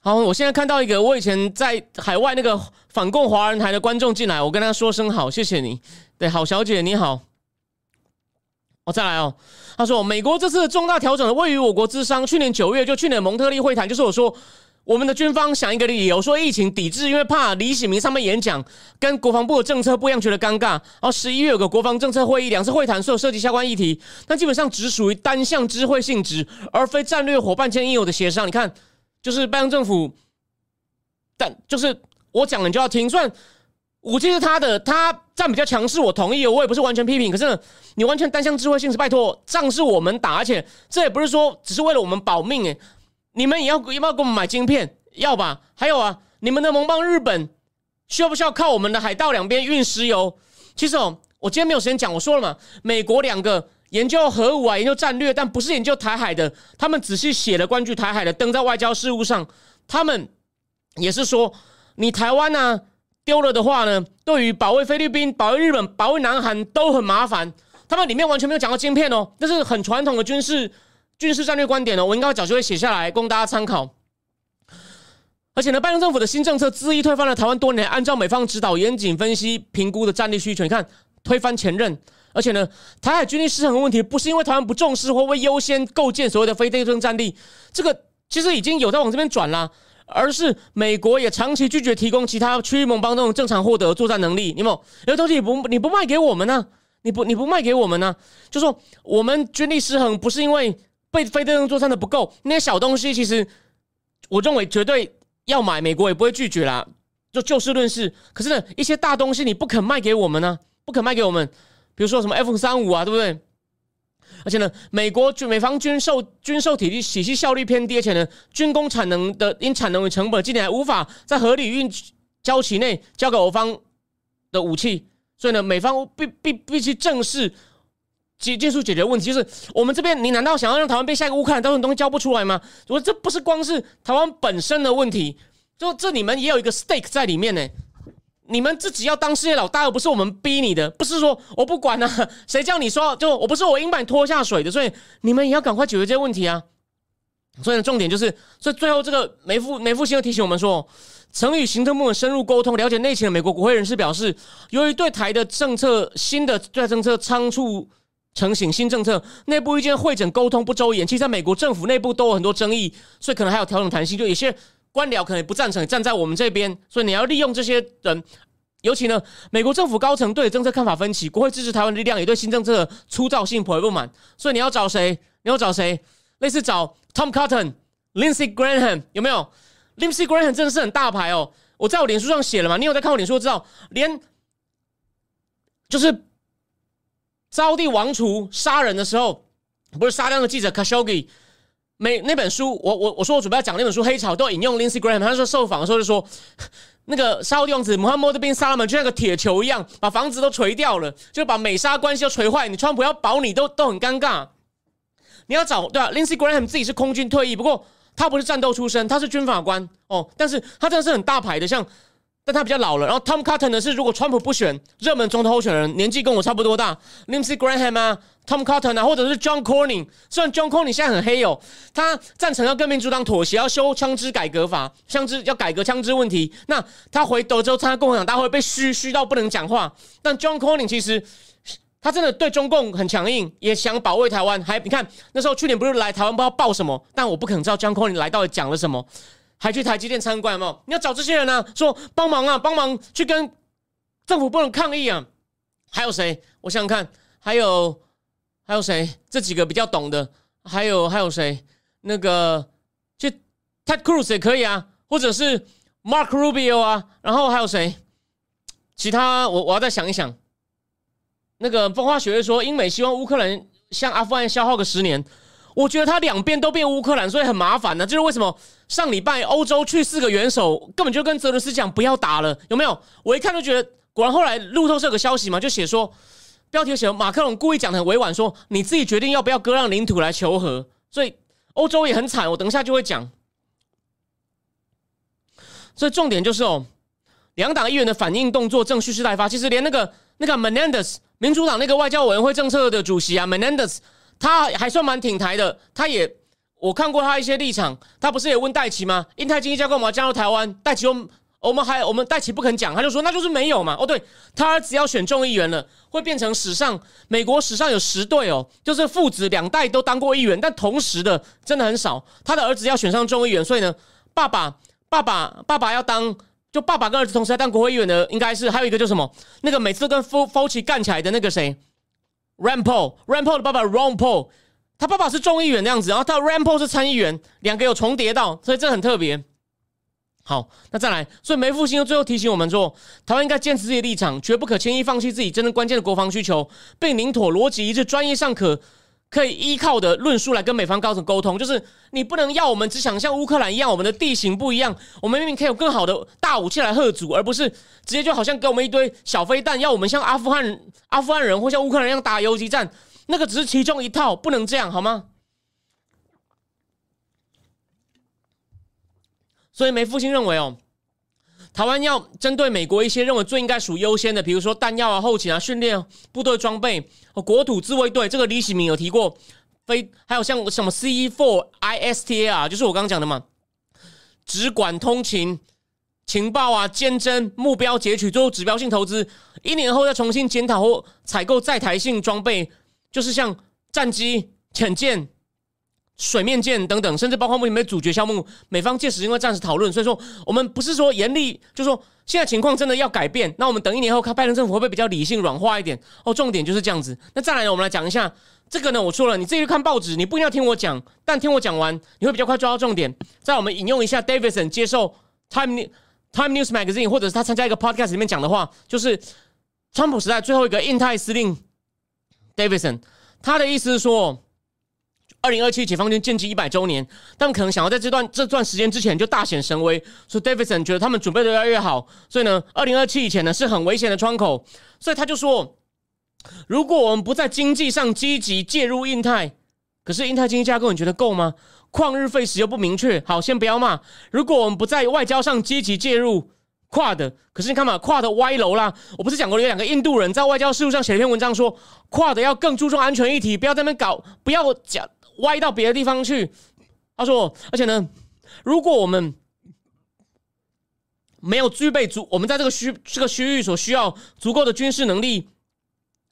好，我现在看到一个我以前在海外那个反共华人台的观众进来，我跟他说声好，谢谢你。对，好小姐你好。我再来哦。他说，美国这次重大调整位于我国之商。去年九月，就去年蒙特利会谈，就是我说。我们的军方想一个理由说疫情抵制，因为怕李喜明上面演讲跟国防部的政策不一样，觉得尴尬。然后十一月有个国防政策会议，两次会谈所有涉及相关议题，但基本上只属于单向知会性质，而非战略伙伴间应有的协商。你看，就是拜登政府，但就是我讲了你就要听。虽然武器是他的，他战比较强势，我同意，我也不是完全批评。可是你完全单向知会性质，拜托，仗是我们打，而且这也不是说只是为了我们保命，诶。你们也要要不要给我们买晶片？要吧？还有啊，你们的盟邦日本需不需要靠我们的海盗两边运石油？其实哦，我今天没有时间讲，我说了嘛，美国两个研究核武啊、研究战略，但不是研究台海的，他们仔细写了关于台海的，登在外交事务上。他们也是说，你台湾呢丢了的话呢，对于保卫菲律宾、保卫日本、保卫南韩都很麻烦。他们里面完全没有讲到晶片哦，那是很传统的军事。军事战略观点呢，我应该早就会写下来供大家参考。而且呢，拜登政府的新政策恣意推翻了台湾多年按照美方指导严谨分析评估的战力需求。你看，推翻前任，而且呢，台海军力失衡的问题不是因为台湾不重视或未优先构建所谓的非对称战力，这个其实已经有在往这边转了，而是美国也长期拒绝提供其他区域盟邦那种正常获得作战能力。你有有东西你不你不卖给我们呢？你不你不卖给我们呢？就说我们军力失衡不是因为。被非对称作战的不够，那些小东西其实我认为绝对要买，美国也不会拒绝啦。就就事论事，可是呢，一些大东西你不肯卖给我们呢，不肯卖给我们，比如说什么 F 三五啊，对不对？而且呢，美国军美方军售军售体系体系效率偏低，而且呢，军工产能的因产能为成本，今年还无法在合理运交期内交给我方的武器，所以呢，美方必必必须正视。解技术解决问题，就是我们这边，你难道想要让台湾变下一个乌克兰，这种东西交不出来吗？我说这不是光是台湾本身的问题，就这你们也有一个 stake 在里面呢。你们自己要当世界老大，又不是我们逼你的，不是说我不管啊，谁叫你说就我不是我硬把你拖下水的，所以你们也要赶快解决这些问题啊。所以呢重点就是，所以最后这个梅富梅副先又提醒我们说，曾与行政部门深入沟通，了解内情的美国国会人士表示，由于对台的政策新的对台政策仓促。成型新政策，内部意见会诊沟通不周延，其实在美国政府内部都有很多争议，所以可能还有调整弹性。就有些官僚可能不赞成，站在我们这边，所以你要利用这些人。尤其呢，美国政府高层对政策看法分歧，国会支持台湾力量也对新政策的粗糙性颇为不满，所以你要找谁？你要找谁？类似找 Tom Cotton、Lindsey Graham 有没有？Lindsey Graham 真的是很大牌哦，我在我脸书上写了嘛，你有在看我脸书知道，连就是。招娣王储杀人的时候，不是杀掉那个记者 Khashoggi，每那本书，我我我说我准备要讲那本书《黑潮》，都引用 Lindsey Graham，他说受访的时候就说，那个沙地王子穆罕默德宾萨拉门就像个铁球一样，把房子都锤掉了，就把美沙关系都锤坏。你川普要保你都都很尴尬。你要找对啊，Lindsey Graham 自己是空军退役，不过他不是战斗出身，他是军法官哦，但是他真的是很大牌的，像。但他比较老了，然后 Tom Cotton 呢是如果川普不选热门总统候选人，年纪跟我差不多大，Lindsey Graham 啊，Tom Cotton 啊，或者是 John Cornyn。虽然 John Cornyn 现在很黑哦，他赞成要跟民主党妥协，要修枪支改革法，枪支要改革枪支问题。那他回德州参加共和党大会被虚虚到不能讲话。但 John Cornyn 其实他真的对中共很强硬，也想保卫台湾。还你看那时候去年不是来台湾不知道报什么，但我不可能知道 John Cornyn 来到底讲了什么。还去台积电参观吗？你要找这些人呢，说帮忙啊，帮忙去跟政府部门抗议啊。还有谁？我想想看，还有还有谁？这几个比较懂的，还有还有谁？那个去 Ted Cruz 也可以啊，或者是 Mark Rubio 啊。然后还有谁？其他我我要再想一想。那个风花雪月说，英美希望乌克兰向阿富汗消耗个十年。我觉得他两边都变乌克兰，所以很麻烦呢。就是为什么上礼拜欧洲去四个元首，根本就跟泽伦斯讲不要打了，有没有？我一看就觉得，果然后来路透社有个消息嘛，就写说标题写马克龙故意讲的很委婉，说你自己决定要不要割让领土来求和。所以欧洲也很惨，我等一下就会讲。所以重点就是哦，两党议员的反应动作正蓄势待发。其实连那个那个 Menendez 民主党那个外交委员会政策的主席啊，Menendez 他还算蛮挺台的。他也我看过他一些立场，他不是也问戴奇吗？印太经济架构我们要加入台湾，戴奇我我们还我们戴奇不肯讲，他就说那就是没有嘛。哦，对他儿子要选众议员了，会变成史上美国史上有十对哦，就是父子两代都当过议员，但同时的真的很少。他的儿子要选上众议员，所以呢，爸爸。爸爸，爸爸要当，就爸爸跟儿子同时要当国会议员的，应该是还有一个叫什么？那个每次跟 F Fauci 干起来的那个谁？Rampol，Rampol 的爸爸 Ronpo 他爸爸是众议员那样子，然后他 Rampol 是参议员，两个有重叠到，所以这很特别。好，那再来，所以梅复兴又最后提醒我们说，台湾应该坚持自己的立场，绝不可轻易放弃自己真正关键的国防需求，并领妥逻辑一致、专业上可。可以依靠的论述来跟美方高层沟通，就是你不能要我们只想像乌克兰一样，我们的地形不一样，我们明明可以有更好的大武器来贺阻，而不是直接就好像给我们一堆小飞弹，要我们像阿富汗阿富汗人或像乌克兰一样打游击战，那个只是其中一套，不能这样好吗？所以梅复兴认为哦。台湾要针对美国一些认为最应该属优先的，比如说弹药啊、后勤啊、训练部队装备、国土自卫队，这个李喜明有提过。非还有像什么 C E four I S T A 啊，就是我刚刚讲的嘛，只管通勤、情报啊、监侦、目标截取，最后指标性投资，一年后再重新检讨或采购在台性装备，就是像战机、潜舰。水面舰等等，甚至包括目前的主角项目，美方届时因为暂时讨论，所以说我们不是说严厉，就说现在情况真的要改变，那我们等一年后看拜登政府会不会比较理性软化一点？哦，重点就是这样子。那再来呢，我们来讲一下这个呢，我说了，你自己去看报纸，你不一定要听我讲，但听我讲完，你会比较快抓到重点。在我们引用一下 Davidson 接受 Time Time News Magazine 或者是他参加一个 podcast 里面讲的话，就是川普时代最后一个印太司令 Davidson，他的意思是说。二零二七解放军建军一百周年，他们可能想要在这段这段时间之前就大显神威，所以 Davidson 觉得他们准备的越来越好，所以呢，二零二七以前呢是很危险的窗口，所以他就说，如果我们不在经济上积极介入印太，可是印太经济架构你觉得够吗？旷日费时又不明确，好，先不要骂。如果我们不在外交上积极介入，跨的，可是你看嘛，跨的歪楼啦。我不是讲过有两个印度人在外交事务上写了一篇文章，说跨的要更注重安全议题，不要在那边搞，不要讲。歪到别的地方去，他说，而且呢，如果我们没有具备足，我们在这个区这个区域所需要足够的军事能力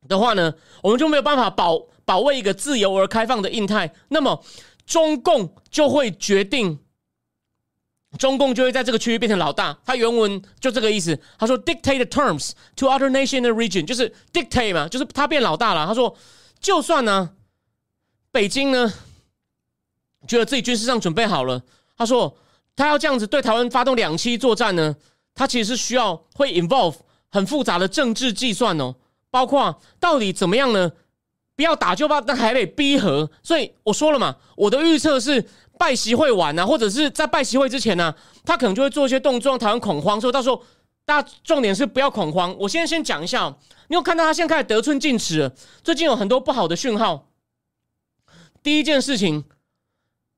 的话呢，我们就没有办法保保卫一个自由而开放的印太。那么，中共就会决定，中共就会在这个区域变成老大。他原文就这个意思，他说，dictate terms to other nation in the region，就是 dictate 嘛，就是他变老大了。他说，就算呢。北京呢，觉得自己军事上准备好了。他说，他要这样子对台湾发动两栖作战呢，他其实是需要会 involve 很复杂的政治计算哦，包括到底怎么样呢？不要打就怕但还得逼和。所以我说了嘛，我的预测是拜习会晚啊，或者是在拜习会之前呢，他可能就会做一些动作让台湾恐慌。所以到时候大家重点是不要恐慌。我现在先讲一下，你有看到他现在开始得寸进尺，最近有很多不好的讯号。第一件事情，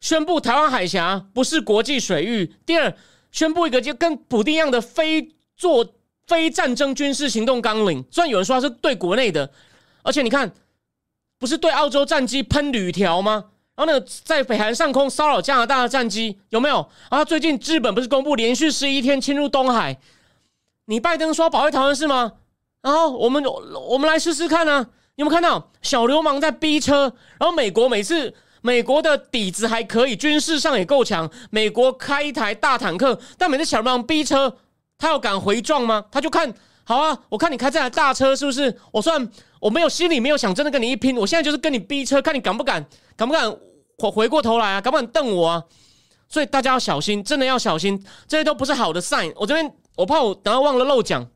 宣布台湾海峡不是国际水域。第二，宣布一个就跟普丁一样的非做非战争军事行动纲领。虽然有人说他是对国内的，而且你看，不是对澳洲战机喷铝条吗？然后呢，在北韩上空骚扰加拿大的战机有没有？然后最近日本不是公布连续十一天侵入东海？你拜登说保卫台湾是吗？然后我们我们来试试看啊。有没有看到小流氓在逼车？然后美国每次美国的底子还可以，军事上也够强。美国开一台大坦克，但每次小流氓逼车，他要敢回撞吗？他就看好啊，我看你开这台大车是不是？我算我没有心里没有想真的跟你一拼，我现在就是跟你逼车，看你敢不敢，敢不敢回回过头来啊？敢不敢瞪我啊？所以大家要小心，真的要小心，这些都不是好的善。我这边我怕我等下忘了漏讲，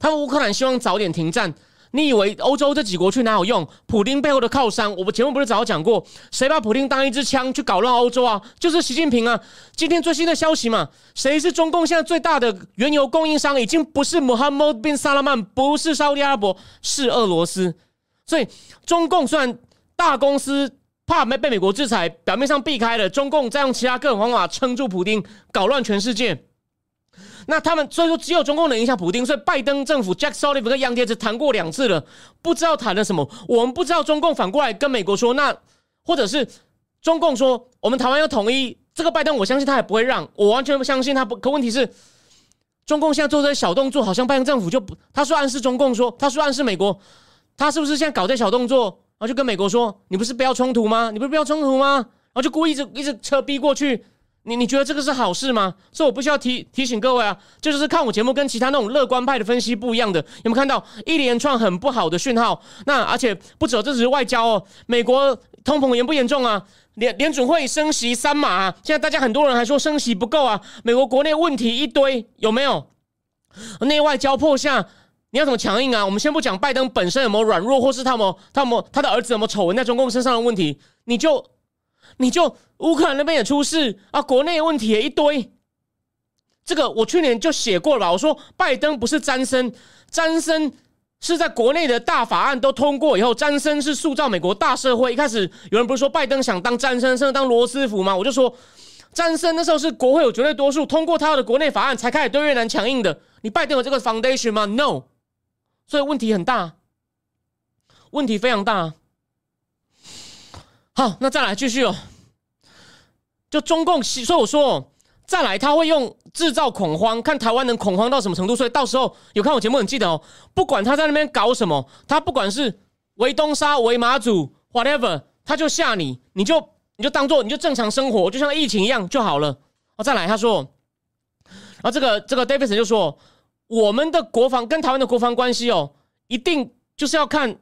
他们乌克兰希望早点停战。你以为欧洲这几国去哪有用？普丁背后的靠山，我们节目不是早讲过，谁把普丁当一支枪去搞乱欧洲啊？就是习近平啊！今天最新的消息嘛，谁是中共现在最大的原油供应商？已经不是穆罕默德本萨拉曼，不是沙特阿拉伯，是俄罗斯。所以中共虽然大公司怕没被美国制裁，表面上避开了，中共再用其他各种方法撑住普丁，搞乱全世界。那他们所以说只有中共能影响普京，所以拜登政府 Jack Sullivan 跟杨洁篪谈过两次了，不知道谈了什么。我们不知道中共反过来跟美国说，那或者是中共说我们台湾要统一，这个拜登我相信他也不会让，我完全不相信他不。可问题是，中共现在做这些小动作，好像拜登政府就不，他说暗示中共说，他说暗示美国，他是不是现在搞这小动作，然后就跟美国说，你不是不要冲突吗？你不是不要冲突吗？然后就故意一直一直车逼过去。你你觉得这个是好事吗？所以我不需要提提醒各位啊，这就是看我节目跟其他那种乐观派的分析不一样的。有没有看到一连串很不好的讯号？那而且不止，这只是外交哦。美国通膨严不严重啊？联联准会升息三码，啊，现在大家很多人还说升息不够啊。美国国内问题一堆，有没有？内外交迫下，你要怎么强硬啊？我们先不讲拜登本身有没有软弱，或是他有他有他的儿子有没有丑闻在中共身上的问题，你就。你就乌克兰那边也出事啊，国内问题也一堆。这个我去年就写过了？我说拜登不是詹森，詹森是在国内的大法案都通过以后，詹森是塑造美国大社会。一开始有人不是说拜登想当詹森，甚至当罗斯福吗？我就说詹森那时候是国会有绝对多数通过他的国内法案，才开始对越南强硬的。你拜登有这个 foundation 吗？No，所以问题很大，问题非常大。好，那再来继续哦。就中共，所以我说再来，他会用制造恐慌，看台湾能恐慌到什么程度。所以到时候有看我节目，很记得哦。不管他在那边搞什么，他不管是围东沙、围马祖，whatever，他就吓你，你就你就当做你就正常生活，就像疫情一样就好了。哦，再来，他说，然后这个这个 Davidson 就说，我们的国防跟台湾的国防关系哦，一定就是要看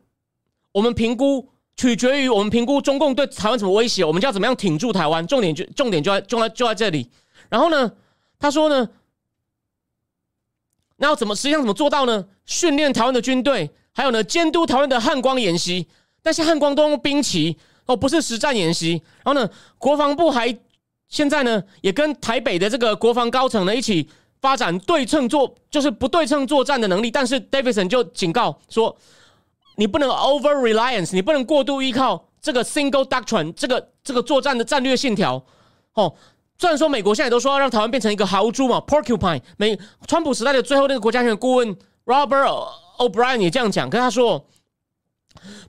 我们评估。取决于我们评估中共对台湾什么威胁，我们就要怎么样挺住台湾。重点就重点就在就在就在这里。然后呢，他说呢，那要怎么实际上怎么做到呢？训练台湾的军队，还有呢，监督台湾的汉光演习。但是汉光都用兵棋哦，不是实战演习。然后呢，国防部还现在呢也跟台北的这个国防高层呢一起发展对称作，就是不对称作战的能力。但是 Davidson 就警告说。你不能 over reliance，你不能过度依靠这个 single doctrine，这个这个作战的战略信条。哦，虽然说美国现在都说要让台湾变成一个豪猪嘛，porcupine。美川普时代的最后那个国家安全顾问 Robert O'Brien 也这样讲，跟他说，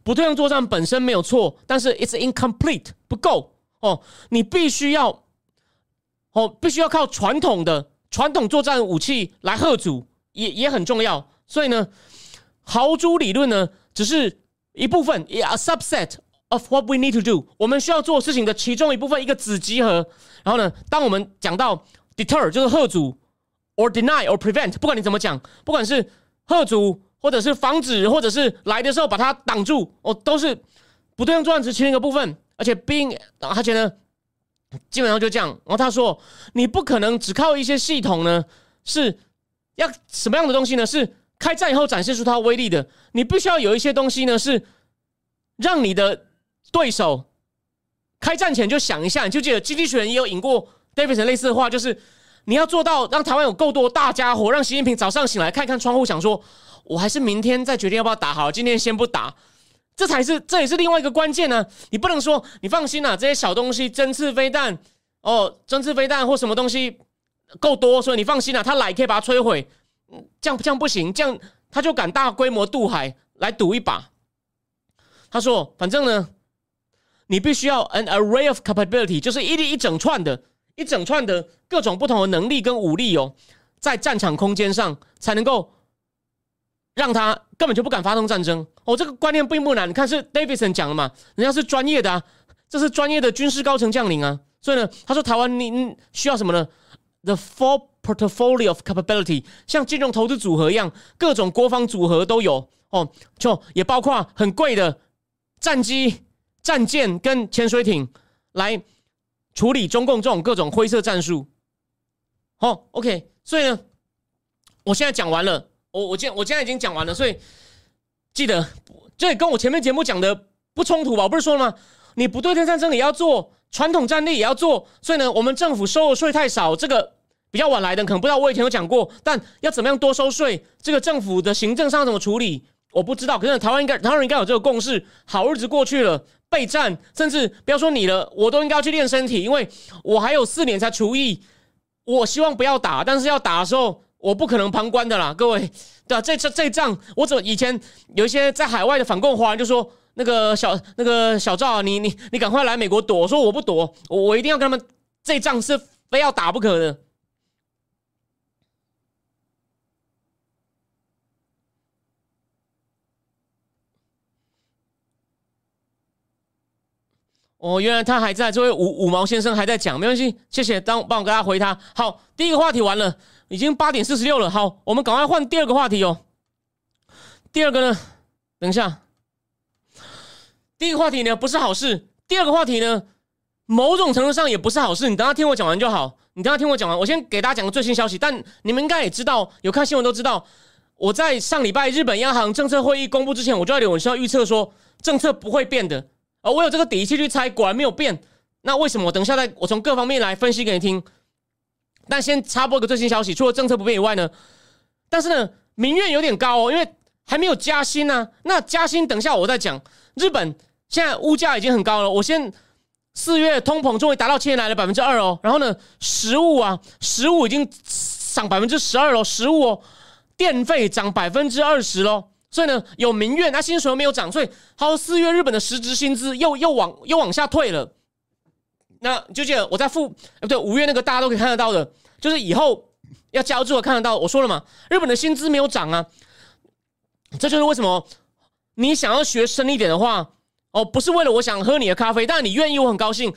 不对称作战本身没有错，但是 it's incomplete 不够。哦，你必须要，哦，必须要靠传统的传统作战武器来贺阻，也也很重要。所以呢，豪猪理论呢？只是一部分，a subset of what we need to do。我们需要做事情的其中一部分，一个子集合。然后呢，当我们讲到 deter，就是贺阻；or deny or prevent，不管你怎么讲，不管是贺阻，或者是防止，或者是来的时候把它挡住，哦，都是不对称作战其中一个部分。而且，being，而且呢，基本上就这样。然后他说，你不可能只靠一些系统呢，是要什么样的东西呢？是。开战以后展现出它威力的，你必须要有一些东西呢，是让你的对手开战前就想一下。你就记得经济学人也有引过 Davidson 类似的话，就是你要做到让台湾有够多大家伙，让习近平早上醒来看看窗户，想说我还是明天再决定要不要打好，今天先不打，这才是这也是另外一个关键呢。你不能说你放心啊，这些小东西针刺飞弹哦，针刺飞弹或什么东西够多，所以你放心啊，他来可以把它摧毁。这样这样不行，这样他就敢大规模渡海来赌一把。他说：“反正呢，你必须要 an array of capability，就是一一整串的、一整串的各种不同的能力跟武力哦，在战场空间上才能够让他根本就不敢发动战争。哦，这个观念并不难。你看是 Davidson 讲的嘛，人家是专业的啊，这是专业的军事高层将领啊。所以呢，他说台湾你需要什么呢？The four portfolio of capability，像金融投资组合一样，各种国防组合都有哦，就也包括很贵的战机、战舰跟潜水艇来处理中共这种各种灰色战术。好，OK，所以呢，我现在讲完了，我我今我现在已经讲完了，所以记得这也跟我前面节目讲的不冲突吧？我不是说了吗？你不对称战争也要做，传统战力也要做，所以呢，我们政府收的税太少，这个比较晚来的可能不知道，我以前有讲过，但要怎么样多收税，这个政府的行政上怎么处理，我不知道。可是台湾应该，台湾人应该有这个共识。好日子过去了，备战，甚至不要说你了，我都应该要去练身体，因为我还有四年才除役。我希望不要打，但是要打的时候，我不可能旁观的啦，各位。对啊，这这这仗，我怎以前有一些在海外的反共华人就说，那个小那个小赵，你你你赶快来美国躲。我说我不躲，我我一定要跟他们，这仗是非要打不可的。哦，原来他还在，这位五五毛先生还在讲，没关系，谢谢，当帮我给他回他。好，第一个话题完了，已经八点四十六了。好，我们赶快换第二个话题哦。第二个呢，等一下，第一个话题呢不是好事，第二个话题呢，某种程度上也不是好事。你等下听我讲完就好，你等下听我讲完，我先给大家讲个最新消息。但你们应该也知道，有看新闻都知道，我在上礼拜日本央行政策会议公布之前，我就在留文需要预测说政策不会变的。哦，我有这个底气去猜，果然没有变。那为什么？我等一下再我从各方面来分析给你听。但先插播个最新消息，除了政策不变以外呢，但是呢，民怨有点高哦，因为还没有加薪呢。那加薪，等一下我再讲。日本现在物价已经很高了，我先四月通膨终于达到七年来的百分之二哦。然后呢，食物啊，食物已经涨百分之十二了，食物哦，电费涨百分之二十喽。所以呢，有民怨，那薪水又没有涨，所以还有四月日本的实质薪资又又往又往下退了。那就记得我在付，不对，五月那个大家都可以看得到的，就是以后要交之后看得到。我说了嘛，日本的薪资没有涨啊，这就是为什么你想要学深一点的话，哦，不是为了我想喝你的咖啡，但你愿意，我很高兴。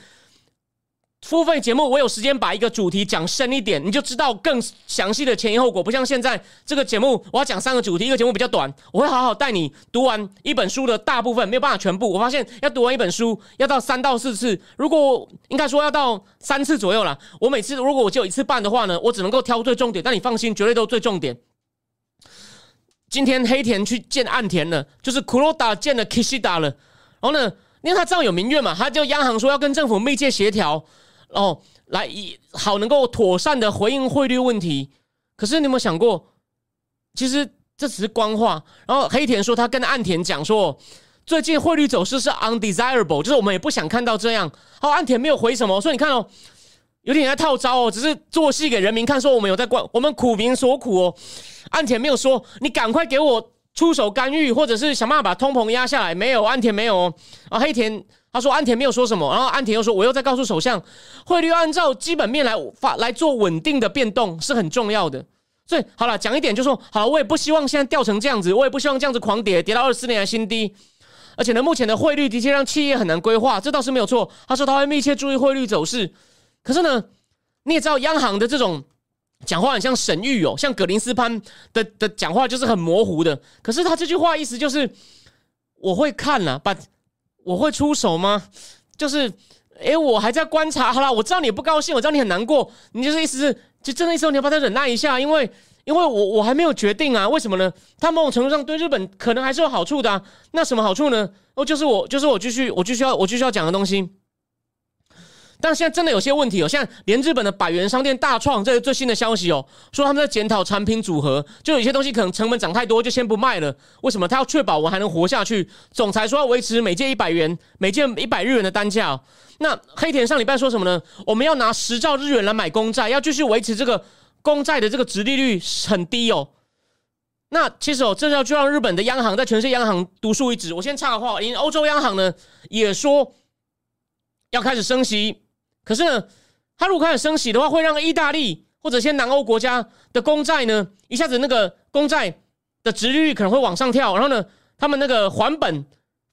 付费节目，我有时间把一个主题讲深一点，你就知道更详细的前因后果。不像现在这个节目，我要讲三个主题，一个节目比较短，我会好好带你读完一本书的大部分，没有办法全部。我发现要读完一本书要到三到四次，如果应该说要到三次左右了。我每次如果我就有一次半的话呢，我只能够挑最重点。但你放心，绝对都最重点。今天黑田去见岸田了，就是库洛达见了 Kishida 了。然后呢，因为他知道有民怨嘛，他就央行说要跟政府密切协调。哦，来以好能够妥善的回应汇率问题。可是你有没有想过，其实这只是官话。然后黑田说他跟岸田讲说，最近汇率走势是 undesirable，就是我们也不想看到这样。好，岸田没有回什么，所以你看哦，有点在套招哦，只是做戏给人民看，说我们有在关，我们苦民所苦哦。岸田没有说你赶快给我出手干预，或者是想办法把通膨压下来，没有，岸田没有哦。啊，黑田。他说：“安田没有说什么。”然后安田又说：“我又在告诉首相，汇率按照基本面来发来做稳定的变动是很重要的。”所以好了，讲一点就说好，我也不希望现在掉成这样子，我也不希望这样子狂跌，跌到二十四年的新低。而且呢，目前的汇率的确让企业很难规划，这倒是没有错。他说他会密切注意汇率走势。可是呢，你也知道央行的这种讲话很像沈玉哦，像葛林斯潘的的讲话就是很模糊的。可是他这句话意思就是我会看了，but。我会出手吗？就是，诶，我还在观察。好了，我知道你不高兴，我知道你很难过。你就是意思是，就真的意思，你要把它忍耐一下，因为，因为我我还没有决定啊。为什么呢？他某种程度上对日本可能还是有好处的。那什么好处呢？哦，就是我，就是我继续，我继续要，我继续要讲的东西。但现在真的有些问题哦，现在连日本的百元商店大创，这个最新的消息哦，说他们在检讨产品组合，就有些东西可能成本涨太多，就先不卖了。为什么？他要确保我还能活下去。总裁说要维持每件一百元，每件一百日元的单价。那黑田上礼拜说什么呢？我们要拿十兆日元来买公债，要继续维持这个公债的这个值利率很低哦。那其实哦，这要就让日本的央行在全世界央行独树一帜。我先插个话，连欧洲央行呢也说要开始升息。可是呢，它如果开始升息的话，会让意大利或者一些南欧国家的公债呢，一下子那个公债的殖利率可能会往上跳，然后呢，他们那个还本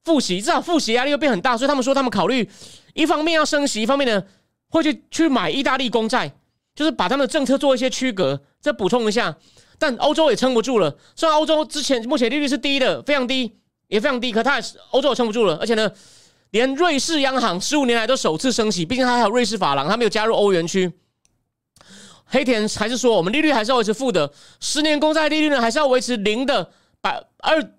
付息，至少付息压力又变很大，所以他们说他们考虑一方面要升息，一方面呢会去去买意大利公债，就是把他们的政策做一些区隔。再补充一下，但欧洲也撑不住了。虽然欧洲之前目前利率是低的，非常低，也非常低，可它也是欧洲也撑不住了，而且呢。连瑞士央行十五年来都首次升息，毕竟它还有瑞士法郎，它没有加入欧元区。黑田还是说，我们利率还是要维持负的，十年公债利率呢还是要维持零的百二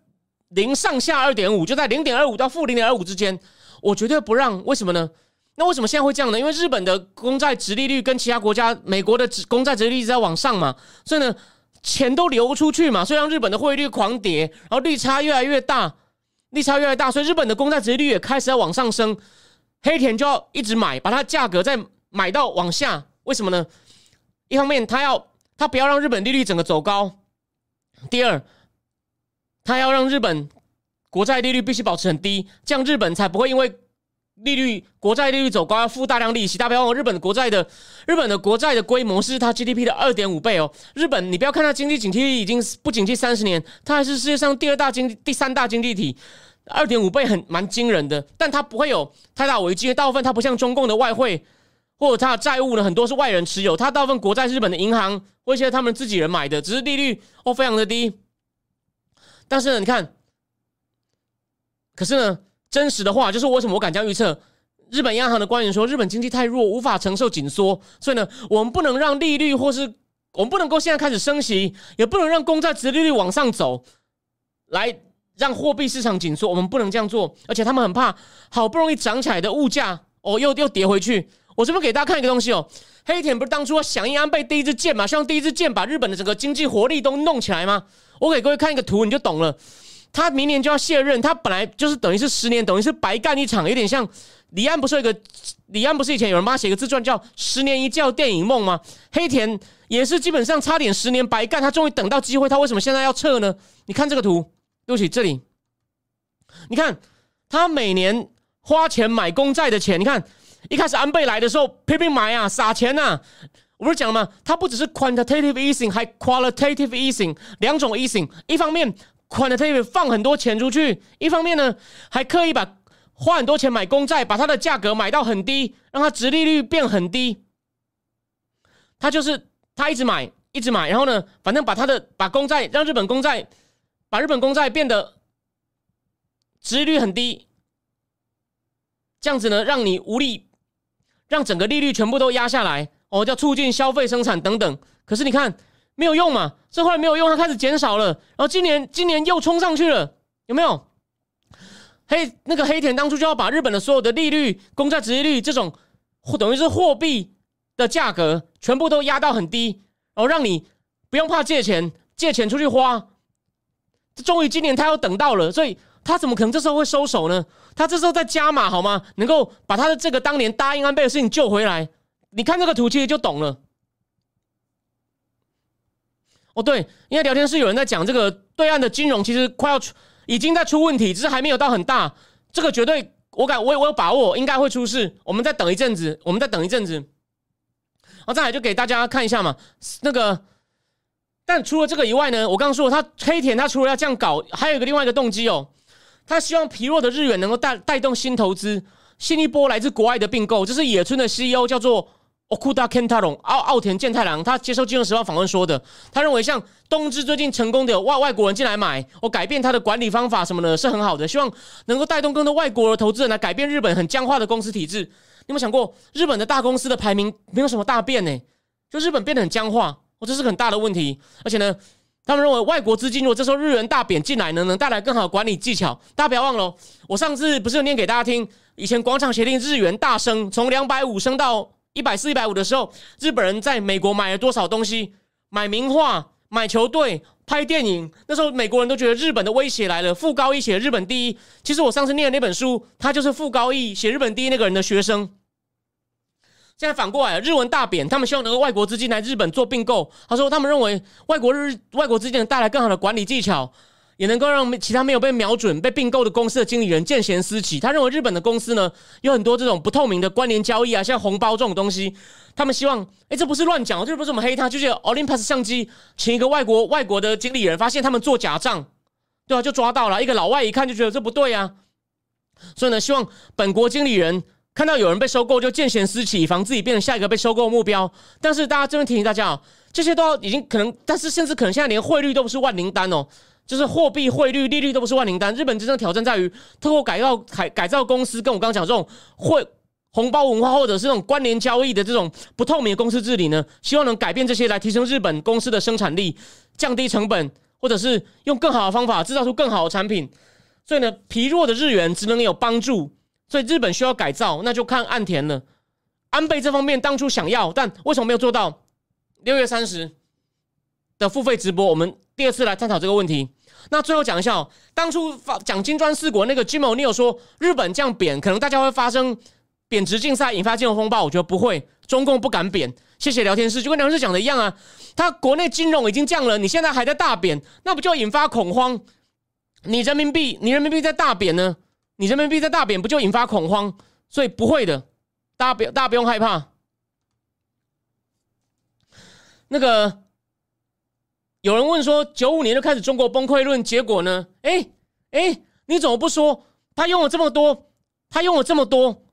零上下二点五，就在零点二五到负零点二五之间，我绝对不让。为什么呢？那为什么现在会这样呢？因为日本的公债值利率跟其他国家，美国的公债直利率在往上嘛，所以呢，钱都流出去嘛，所以让日本的汇率狂跌，然后利差越来越大，利差越来越大，所以日本的公债殖利率也开始在往上升，黑田就要一直买，把它价格再买到往下。为什么呢？一方面，他要他不要让日本利率整个走高；第二，他要让日本国债利率必须保持很低，这样日本才不会因为利率国债利率走高要付大量利息。大家不要忘，日本的国债的日本的国债的规模是它 GDP 的二点五倍哦。日本，你不要看它经济景气已经不景气三十年，它还是世界上第二大经第三大经济体，二点五倍很蛮惊人的。但它不会有太大危机，大部分它不像中共的外汇。或者它的债务呢，很多是外人持有，它大部分国债是日本的银行或一些他们自己人买的，只是利率哦非常的低。但是呢，你看，可是呢，真实的话就是为什么我敢这样预测？日本央行的官员说，日本经济太弱，无法承受紧缩，所以呢，我们不能让利率或是我们不能够现在开始升息，也不能让公债值利率往上走，来让货币市场紧缩，我们不能这样做。而且他们很怕，好不容易涨起来的物价哦，又又跌回去。我这边给大家看一个东西哦，黑田不是当初响应安倍第一支箭嘛，希望第一支箭把日本的整个经济活力都弄起来吗？我给各位看一个图，你就懂了。他明年就要卸任，他本来就是等于是十年，等于是白干一场，有点像李安不是有一个李安不是以前有人帮他写个自传叫《十年一觉电影梦》吗？黑田也是基本上差点十年白干，他终于等到机会，他为什么现在要撤呢？你看这个图，对不起，这里，你看他每年花钱买公债的钱，你看。一开始安倍来的时候拼命买啊，撒钱呐！我不是讲了吗？他不只是 quantitative easing，还 qualitative easing，两种 easing。一方面宽的特别放很多钱出去，一方面呢还刻意把花很多钱买公债，把它的价格买到很低，让它殖利率变很低。他就是他一直买，一直买，然后呢，反正把他的把公债让日本公债把日本公债变得殖利率很低，这样子呢，让你无力。让整个利率全部都压下来，哦，叫促进消费生产等等。可是你看没有用嘛？这后来没有用，它开始减少了。然后今年今年又冲上去了，有没有？黑那个黑田当初就要把日本的所有的利率、公债、殖利率这种，等于是货币的价格全部都压到很低，然后让你不用怕借钱，借钱出去花。终于今年他又等到了，所以。他怎么可能这时候会收手呢？他这时候在加码好吗？能够把他的这个当年答应安倍的事情救回来？你看这个图其实就懂了。哦，对，因为聊天室有人在讲这个对岸的金融其实快要出，已经在出问题，只是还没有到很大。这个绝对我敢，我我有把握，应该会出事。我们再等一阵子，我们再等一阵子。好，再来就给大家看一下嘛，那个。但除了这个以外呢，我刚刚说他黑田他除了要这样搞，还有一个另外一个动机哦。他希望疲弱的日元能够带带动新投资，新一波来自国外的并购。这是野村的 CEO 叫做 Okuda Kentaro 奥奥田健太郎，他接受《金融时报》访问说的。他认为像东芝最近成功的外外国人进来买，我改变他的管理方法什么的，是很好的。希望能够带动更多外国的投资人来改变日本很僵化的公司体制。你有没有想过，日本的大公司的排名没有什么大变呢？就日本变得很僵化，哦，这是很大的问题。而且呢。他们认为外国资金如果这时候日元大贬进来呢，能带来更好的管理技巧。大家不要忘了，我上次不是有念给大家听，以前广场协定日元大升，从两百五升到一百四、一百五的时候，日本人在美国买了多少东西？买名画、买球队、拍电影。那时候美国人都觉得日本的威胁来了。傅高义写日本第一，其实我上次念的那本书，他就是傅高义写日本第一那个人的学生。现在反过来，日文大贬，他们希望能够外国资金来日本做并购。他说，他们认为外国日外国资金能带来更好的管理技巧，也能够让其他没有被瞄准、被并购的公司的经理人见贤思齐。他认为日本的公司呢，有很多这种不透明的关联交易啊，像红包这种东西。他们希望，哎，这不是乱讲，这不是我们黑他，就是 Olympus 相机请一个外国外国的经理人，发现他们做假账，对啊，就抓到了一个老外，一看就觉得这不对啊。所以呢，希望本国经理人。看到有人被收购，就见贤思齐，以防自己变成下一个被收购目标。但是大家这边提醒大家哦，这些都要已经可能，但是甚至可能现在连汇率都不是万灵丹哦，就是货币汇率利率都不是万灵丹。日本真正挑战在于，透过改造改改造公司，跟我刚刚讲这种汇红包文化，或者是这种关联交易的这种不透明的公司治理呢，希望能改变这些，来提升日本公司的生产力，降低成本。或者是用更好的方法制造出更好的产品。所以呢，疲弱的日元只能有帮助。所以日本需要改造，那就看岸田了。安倍这方面当初想要，但为什么没有做到？六月三十的付费直播，我们第二次来探讨这个问题。那最后讲一下哦，当初发讲金砖四国那个 Jim o n e i l 说日本这样贬，可能大家会发生贬值竞赛，引发金融风暴。我觉得不会，中共不敢贬。谢谢聊天室，就跟梁师讲的一样啊，他国内金融已经降了，你现在还在大贬，那不就引发恐慌？你人民币，你人民币在大贬呢，你人民币在大贬，不就引发恐慌？所以不会的，大家不要大家不用害怕。那个。有人问说，九五年就开始中国崩溃论，结果呢？哎哎，你怎么不说？他用了这么多，他用了这么多，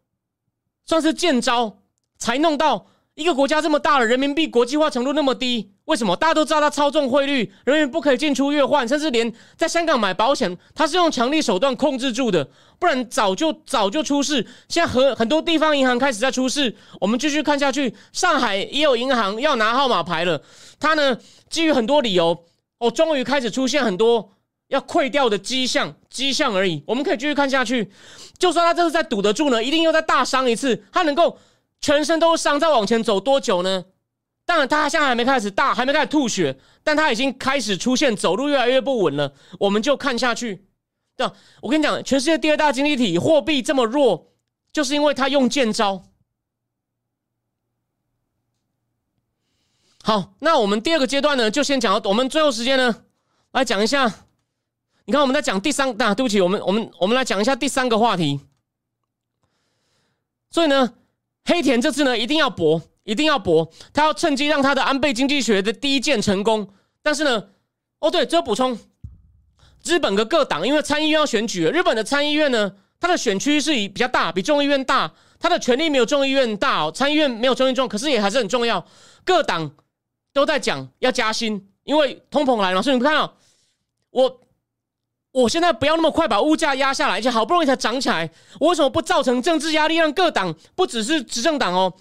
算是见招，才弄到一个国家这么大了，人民币国际化程度那么低。为什么？大家都知道他操纵汇率，人员不可以进出越换，甚至连在香港买保险，他是用强力手段控制住的，不然早就早就出事。现在很很多地方银行开始在出事，我们继续看下去，上海也有银行要拿号码牌了，他呢？基于很多理由，哦，终于开始出现很多要溃掉的迹象，迹象而已。我们可以继续看下去。就算他这次再堵得住呢，一定又再大伤一次。他能够全身都伤，再往前走多久呢？当然，他现在还没开始大，还没开始吐血，但他已经开始出现走路越来越不稳了。我们就看下去。对，我跟你讲，全世界第二大经济体货币这么弱，就是因为他用剑招。好，那我们第二个阶段呢，就先讲到我们最后时间呢，来讲一下。你看，我们在讲第三，啊，对不起，我们我们我们来讲一下第三个话题。所以呢，黑田这次呢一定要搏，一定要搏，他要趁机让他的安倍经济学的第一件成功。但是呢，哦对，最后补充，日本的各党因为参议院要选举，日本的参议院呢，它的选区是以比较大，比众议院大，它的权力没有众议院大哦，参议院没有众议院可是也还是很重要，各党。都在讲要加薪，因为通膨来了。所以你看啊，我我现在不要那么快把物价压下来，而且好不容易才涨起来，我为什么不造成政治压力，让各党不只是执政党哦，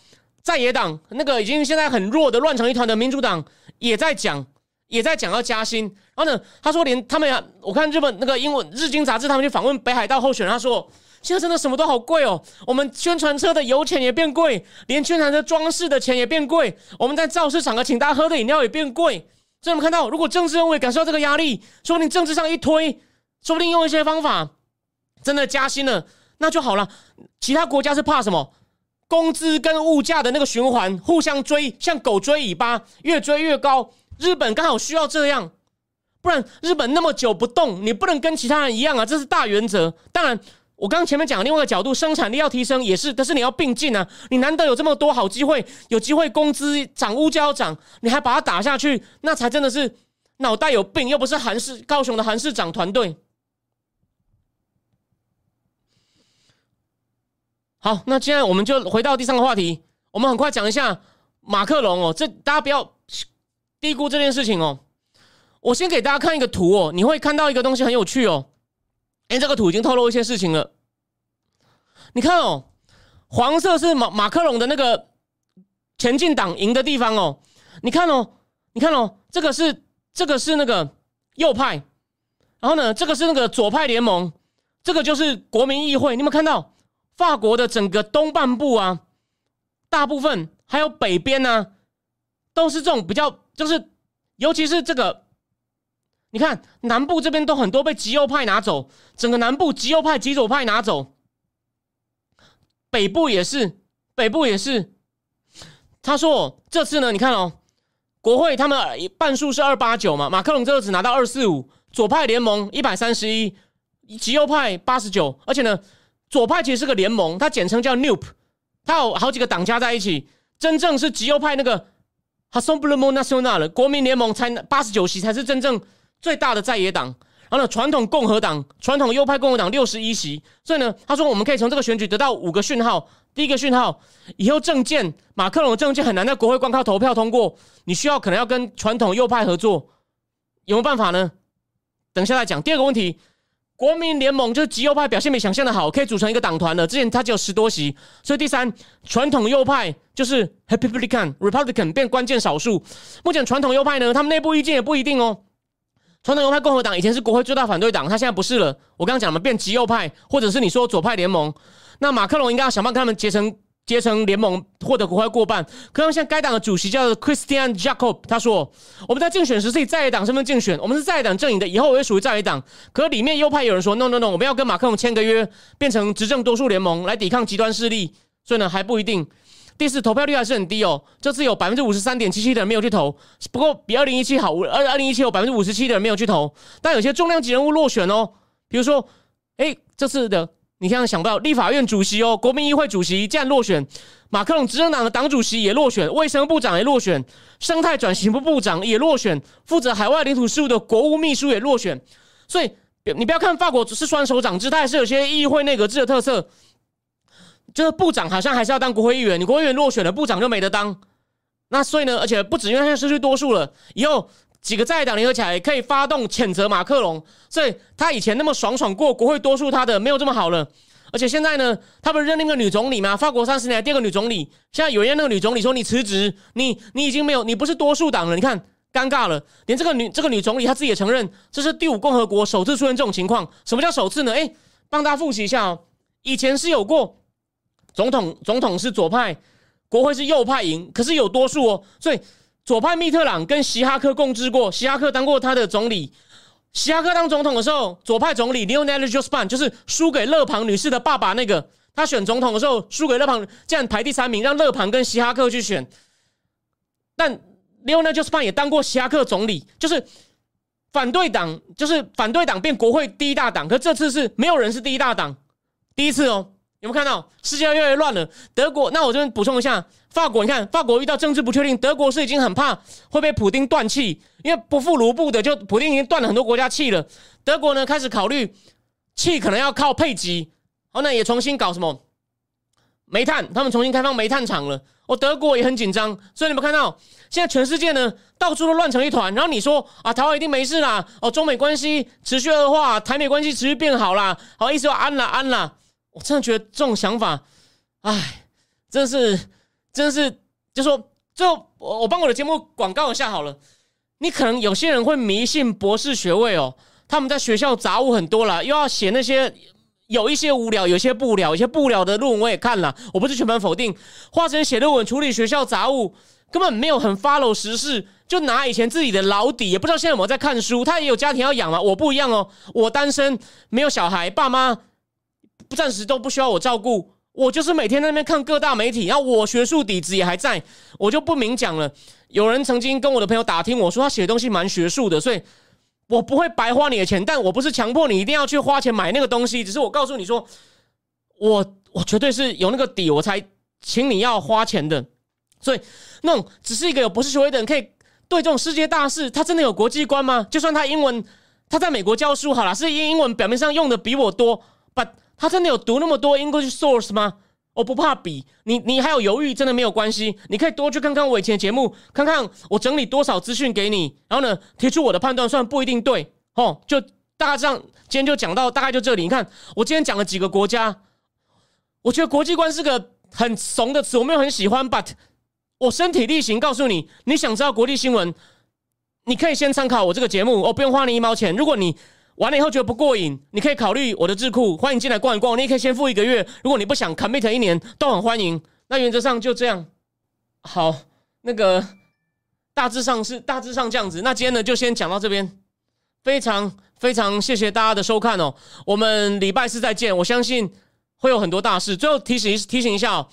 在野党那个已经现在很弱的乱成一团的民主党也在讲，也在讲要加薪。然后呢，他说连他们呀，我看日本那个英文日经杂志，他们去访问北海道候选人，他说。现在真的什么都好贵哦，我们宣传车的油钱也变贵，连宣传车装饰的钱也变贵。我们在造市场合请大家喝的饮料也变贵。所以我们看到，如果政治人物感受到这个压力，说不定政治上一推，说不定用一些方法真的加薪了，那就好了。其他国家是怕什么？工资跟物价的那个循环互相追，像狗追尾巴，越追越高。日本刚好需要这样，不然日本那么久不动，你不能跟其他人一样啊，这是大原则。当然。我刚刚前面讲另外一个角度，生产力要提升也是，但是你要并进啊！你难得有这么多好机会，有机会工资涨、物价要涨，你还把它打下去，那才真的是脑袋有病，又不是韩市高雄的韩市长团队。好，那现在我们就回到第三个话题，我们很快讲一下马克龙哦，这大家不要低估这件事情哦。我先给大家看一个图哦，你会看到一个东西很有趣哦。哎，这个图已经透露一些事情了。你看哦，黄色是马马克龙的那个前进党赢的地方哦。你看哦，你看哦，这个是这个是那个右派，然后呢，这个是那个左派联盟，这个就是国民议会。你有没有看到法国的整个东半部啊，大部分还有北边呢，都是这种比较，就是尤其是这个。你看南部这边都很多被极右派拿走，整个南部极右派、极左派拿走，北部也是，北部也是。他说这次呢，你看哦，国会他们半数是二八九嘛，马克龙这次只拿到二四五，左派联盟一百三十一，极右派八十九，而且呢，左派其实是个联盟，它简称叫 NUP，它有好几个党加在一起，真正是极右派那个 Hassemblement National 国民联盟才八十九席才是真正。最大的在野党，然后呢，传统共和党、传统右派共和党六十一席，所以呢，他说我们可以从这个选举得到五个讯号。第一个讯号，以后政见马克龙的政见很难在国会光靠投票通过，你需要可能要跟传统右派合作，有没有办法呢？等一下再讲。第二个问题，国民联盟就是极右派表现没想象的好，可以组成一个党团了，之前它只有十多席，所以第三，传统右派就是 Republican Republican 变关键少数。目前传统右派呢，他们内部意见也不一定哦。传统右派共和党以前是国会最大反对党，他现在不是了。我刚刚讲了，变极右派，或者是你说左派联盟。那马克龙应该要想办法跟他们结成结成联盟，获得国会过半。可是现在该党的主席叫 Christian Jacob，他说我们在竞选时是以在野党身份竞选，我们是在野党阵营的，以后也属于在野党。可里面右派有人说 No No No，我们要跟马克龙签个约，变成执政多数联盟来抵抗极端势力。所以呢还不一定。第四投票率还是很低哦，这次有百分之五十三点七七的人没有去投，不过比二零一七好。二二零一七有百分之五十七的人没有去投，但有些重量级人物落选哦，比如说，哎，这次的你现在想到，立法院主席哦，国民议会主席竟然落选，马克龙执政党的党主席也落选，卫生部长也落选，生态转型部部长也落选，负责海外领土事务的国务秘书也落选，所以你不要看法国只是双手掌制，它还是有些议会内阁制的特色。就是部长好像还是要当国会议员，你国会议员落选了，部长就没得当。那所以呢，而且不止因为现在失去多数了，以后几个在党联合起来可以发动谴责马克龙，所以他以前那么爽爽过国会多数，他的没有这么好了。而且现在呢，他不是任命个女总理吗？法国三十年来第二个女总理，现在有人那个女总理说你辞职，你你已经没有，你不是多数党了。你看尴尬了，连这个女这个女总理她自己也承认，这是第五共和国首次出现这种情况。什么叫首次呢？哎，帮大家复习一下哦，以前是有过。总统总统是左派，国会是右派赢，可是有多数哦，所以左派密特朗跟希哈克共治过，希哈克当过他的总理。希哈克当总统的时候，左派总理 Lionel Jospin 就是输给勒庞女士的爸爸那个，他选总统的时候输给勒庞，这样排第三名，让勒庞跟希哈克去选。但 Lionel Jospin 也当过希哈克总理，就是反对党，就是反对党变国会第一大党，可这次是没有人是第一大党，第一次哦。有没有看到世界越来越乱了？德国，那我这边补充一下，法国，你看法国遇到政治不确定，德国是已经很怕会被普丁断气，因为不负卢布的，就普丁已经断了很多国家气了。德国呢开始考虑气可能要靠配给，好，那也重新搞什么煤炭，他们重新开放煤炭厂了。哦，德国也很紧张，所以你们看到现在全世界呢到处都乱成一团。然后你说啊，台湾一定没事啦，哦，中美关系持续恶化，台美关系持续变好啦，好意思说安了安了。我真的觉得这种想法，哎，真是，真的是，就说，最后我我帮我的节目广告一下好了。你可能有些人会迷信博士学位哦，他们在学校杂物很多了，又要写那些有一些无聊，有些不无聊，有些不无聊的论文我也看了，我不是全盘否定。花钱写论文处理学校杂物，根本没有很 follow 时事，就拿以前自己的老底，也不知道现在有没有在看书。他也有家庭要养嘛，我不一样哦，我单身，没有小孩，爸妈不。暂时都不需要我照顾，我就是每天在那边看各大媒体，然后我学术底子也还在，我就不明讲了。有人曾经跟我的朋友打听，我说他写的东西蛮学术的，所以我不会白花你的钱，但我不是强迫你一定要去花钱买那个东西，只是我告诉你说，我我绝对是有那个底，我才请你要花钱的。所以那种只是一个有博士学位的人，可以对这种世界大事，他真的有国际观吗？就算他英文他在美国教书好了，是英英文表面上用的比我多，but 他真的有读那么多 English source 吗？我不怕比你，你还有犹豫，真的没有关系。你可以多去看看我以前的节目，看看我整理多少资讯给你，然后呢，提出我的判断，虽然不一定对，哦，就大概这样。今天就讲到大概就这里。你看，我今天讲了几个国家，我觉得国际观是个很怂的词，我没有很喜欢。But 我身体力行告诉你，你想知道国际新闻，你可以先参考我这个节目，我不用花你一毛钱。如果你完了以后觉得不过瘾，你可以考虑我的智库，欢迎进来逛一逛。你也可以先付一个月，如果你不想 commit 一年，都很欢迎。那原则上就这样。好，那个大致上是大致上这样子。那今天呢，就先讲到这边。非常非常谢谢大家的收看哦。我们礼拜四再见。我相信会有很多大事。最后提醒提醒一下哦，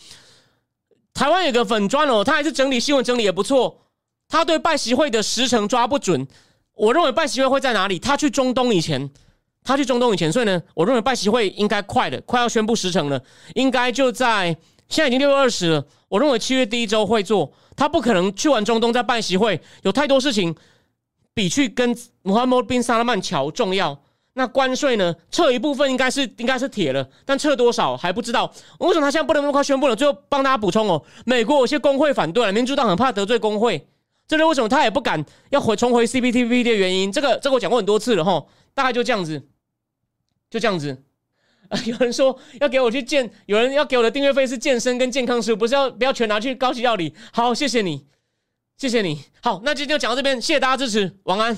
台湾有个粉砖哦，他还是整理新闻整理也不错。他对拜习会的时程抓不准。我认为拜习会会在哪里？他去中东以前，他去中东以前，所以呢，我认为拜习会应该快的，快要宣布时程了，应该就在现在已经六月二十了。我认为七月第一周会做，他不可能去完中东再办习会，有太多事情比去跟穆罕默德宾萨拉曼桥重要。那关税呢，撤一部分应该是应该是铁了，但撤多少还不知道。为什么他现在不能那么快宣布了？最后帮大家补充哦，美国有些工会反对了，民主党很怕得罪工会。这是为什么他也不敢要回重回 CPTV 的原因？这个这个我讲过很多次了哈，大概就这样子，就这样子。啊，有人说要给我去健，有人要给我的订阅费是健身跟健康食，不是要不要全拿去高级料理？好，谢谢你，谢谢你。好，那今天就讲到这边，谢谢大家支持，晚安。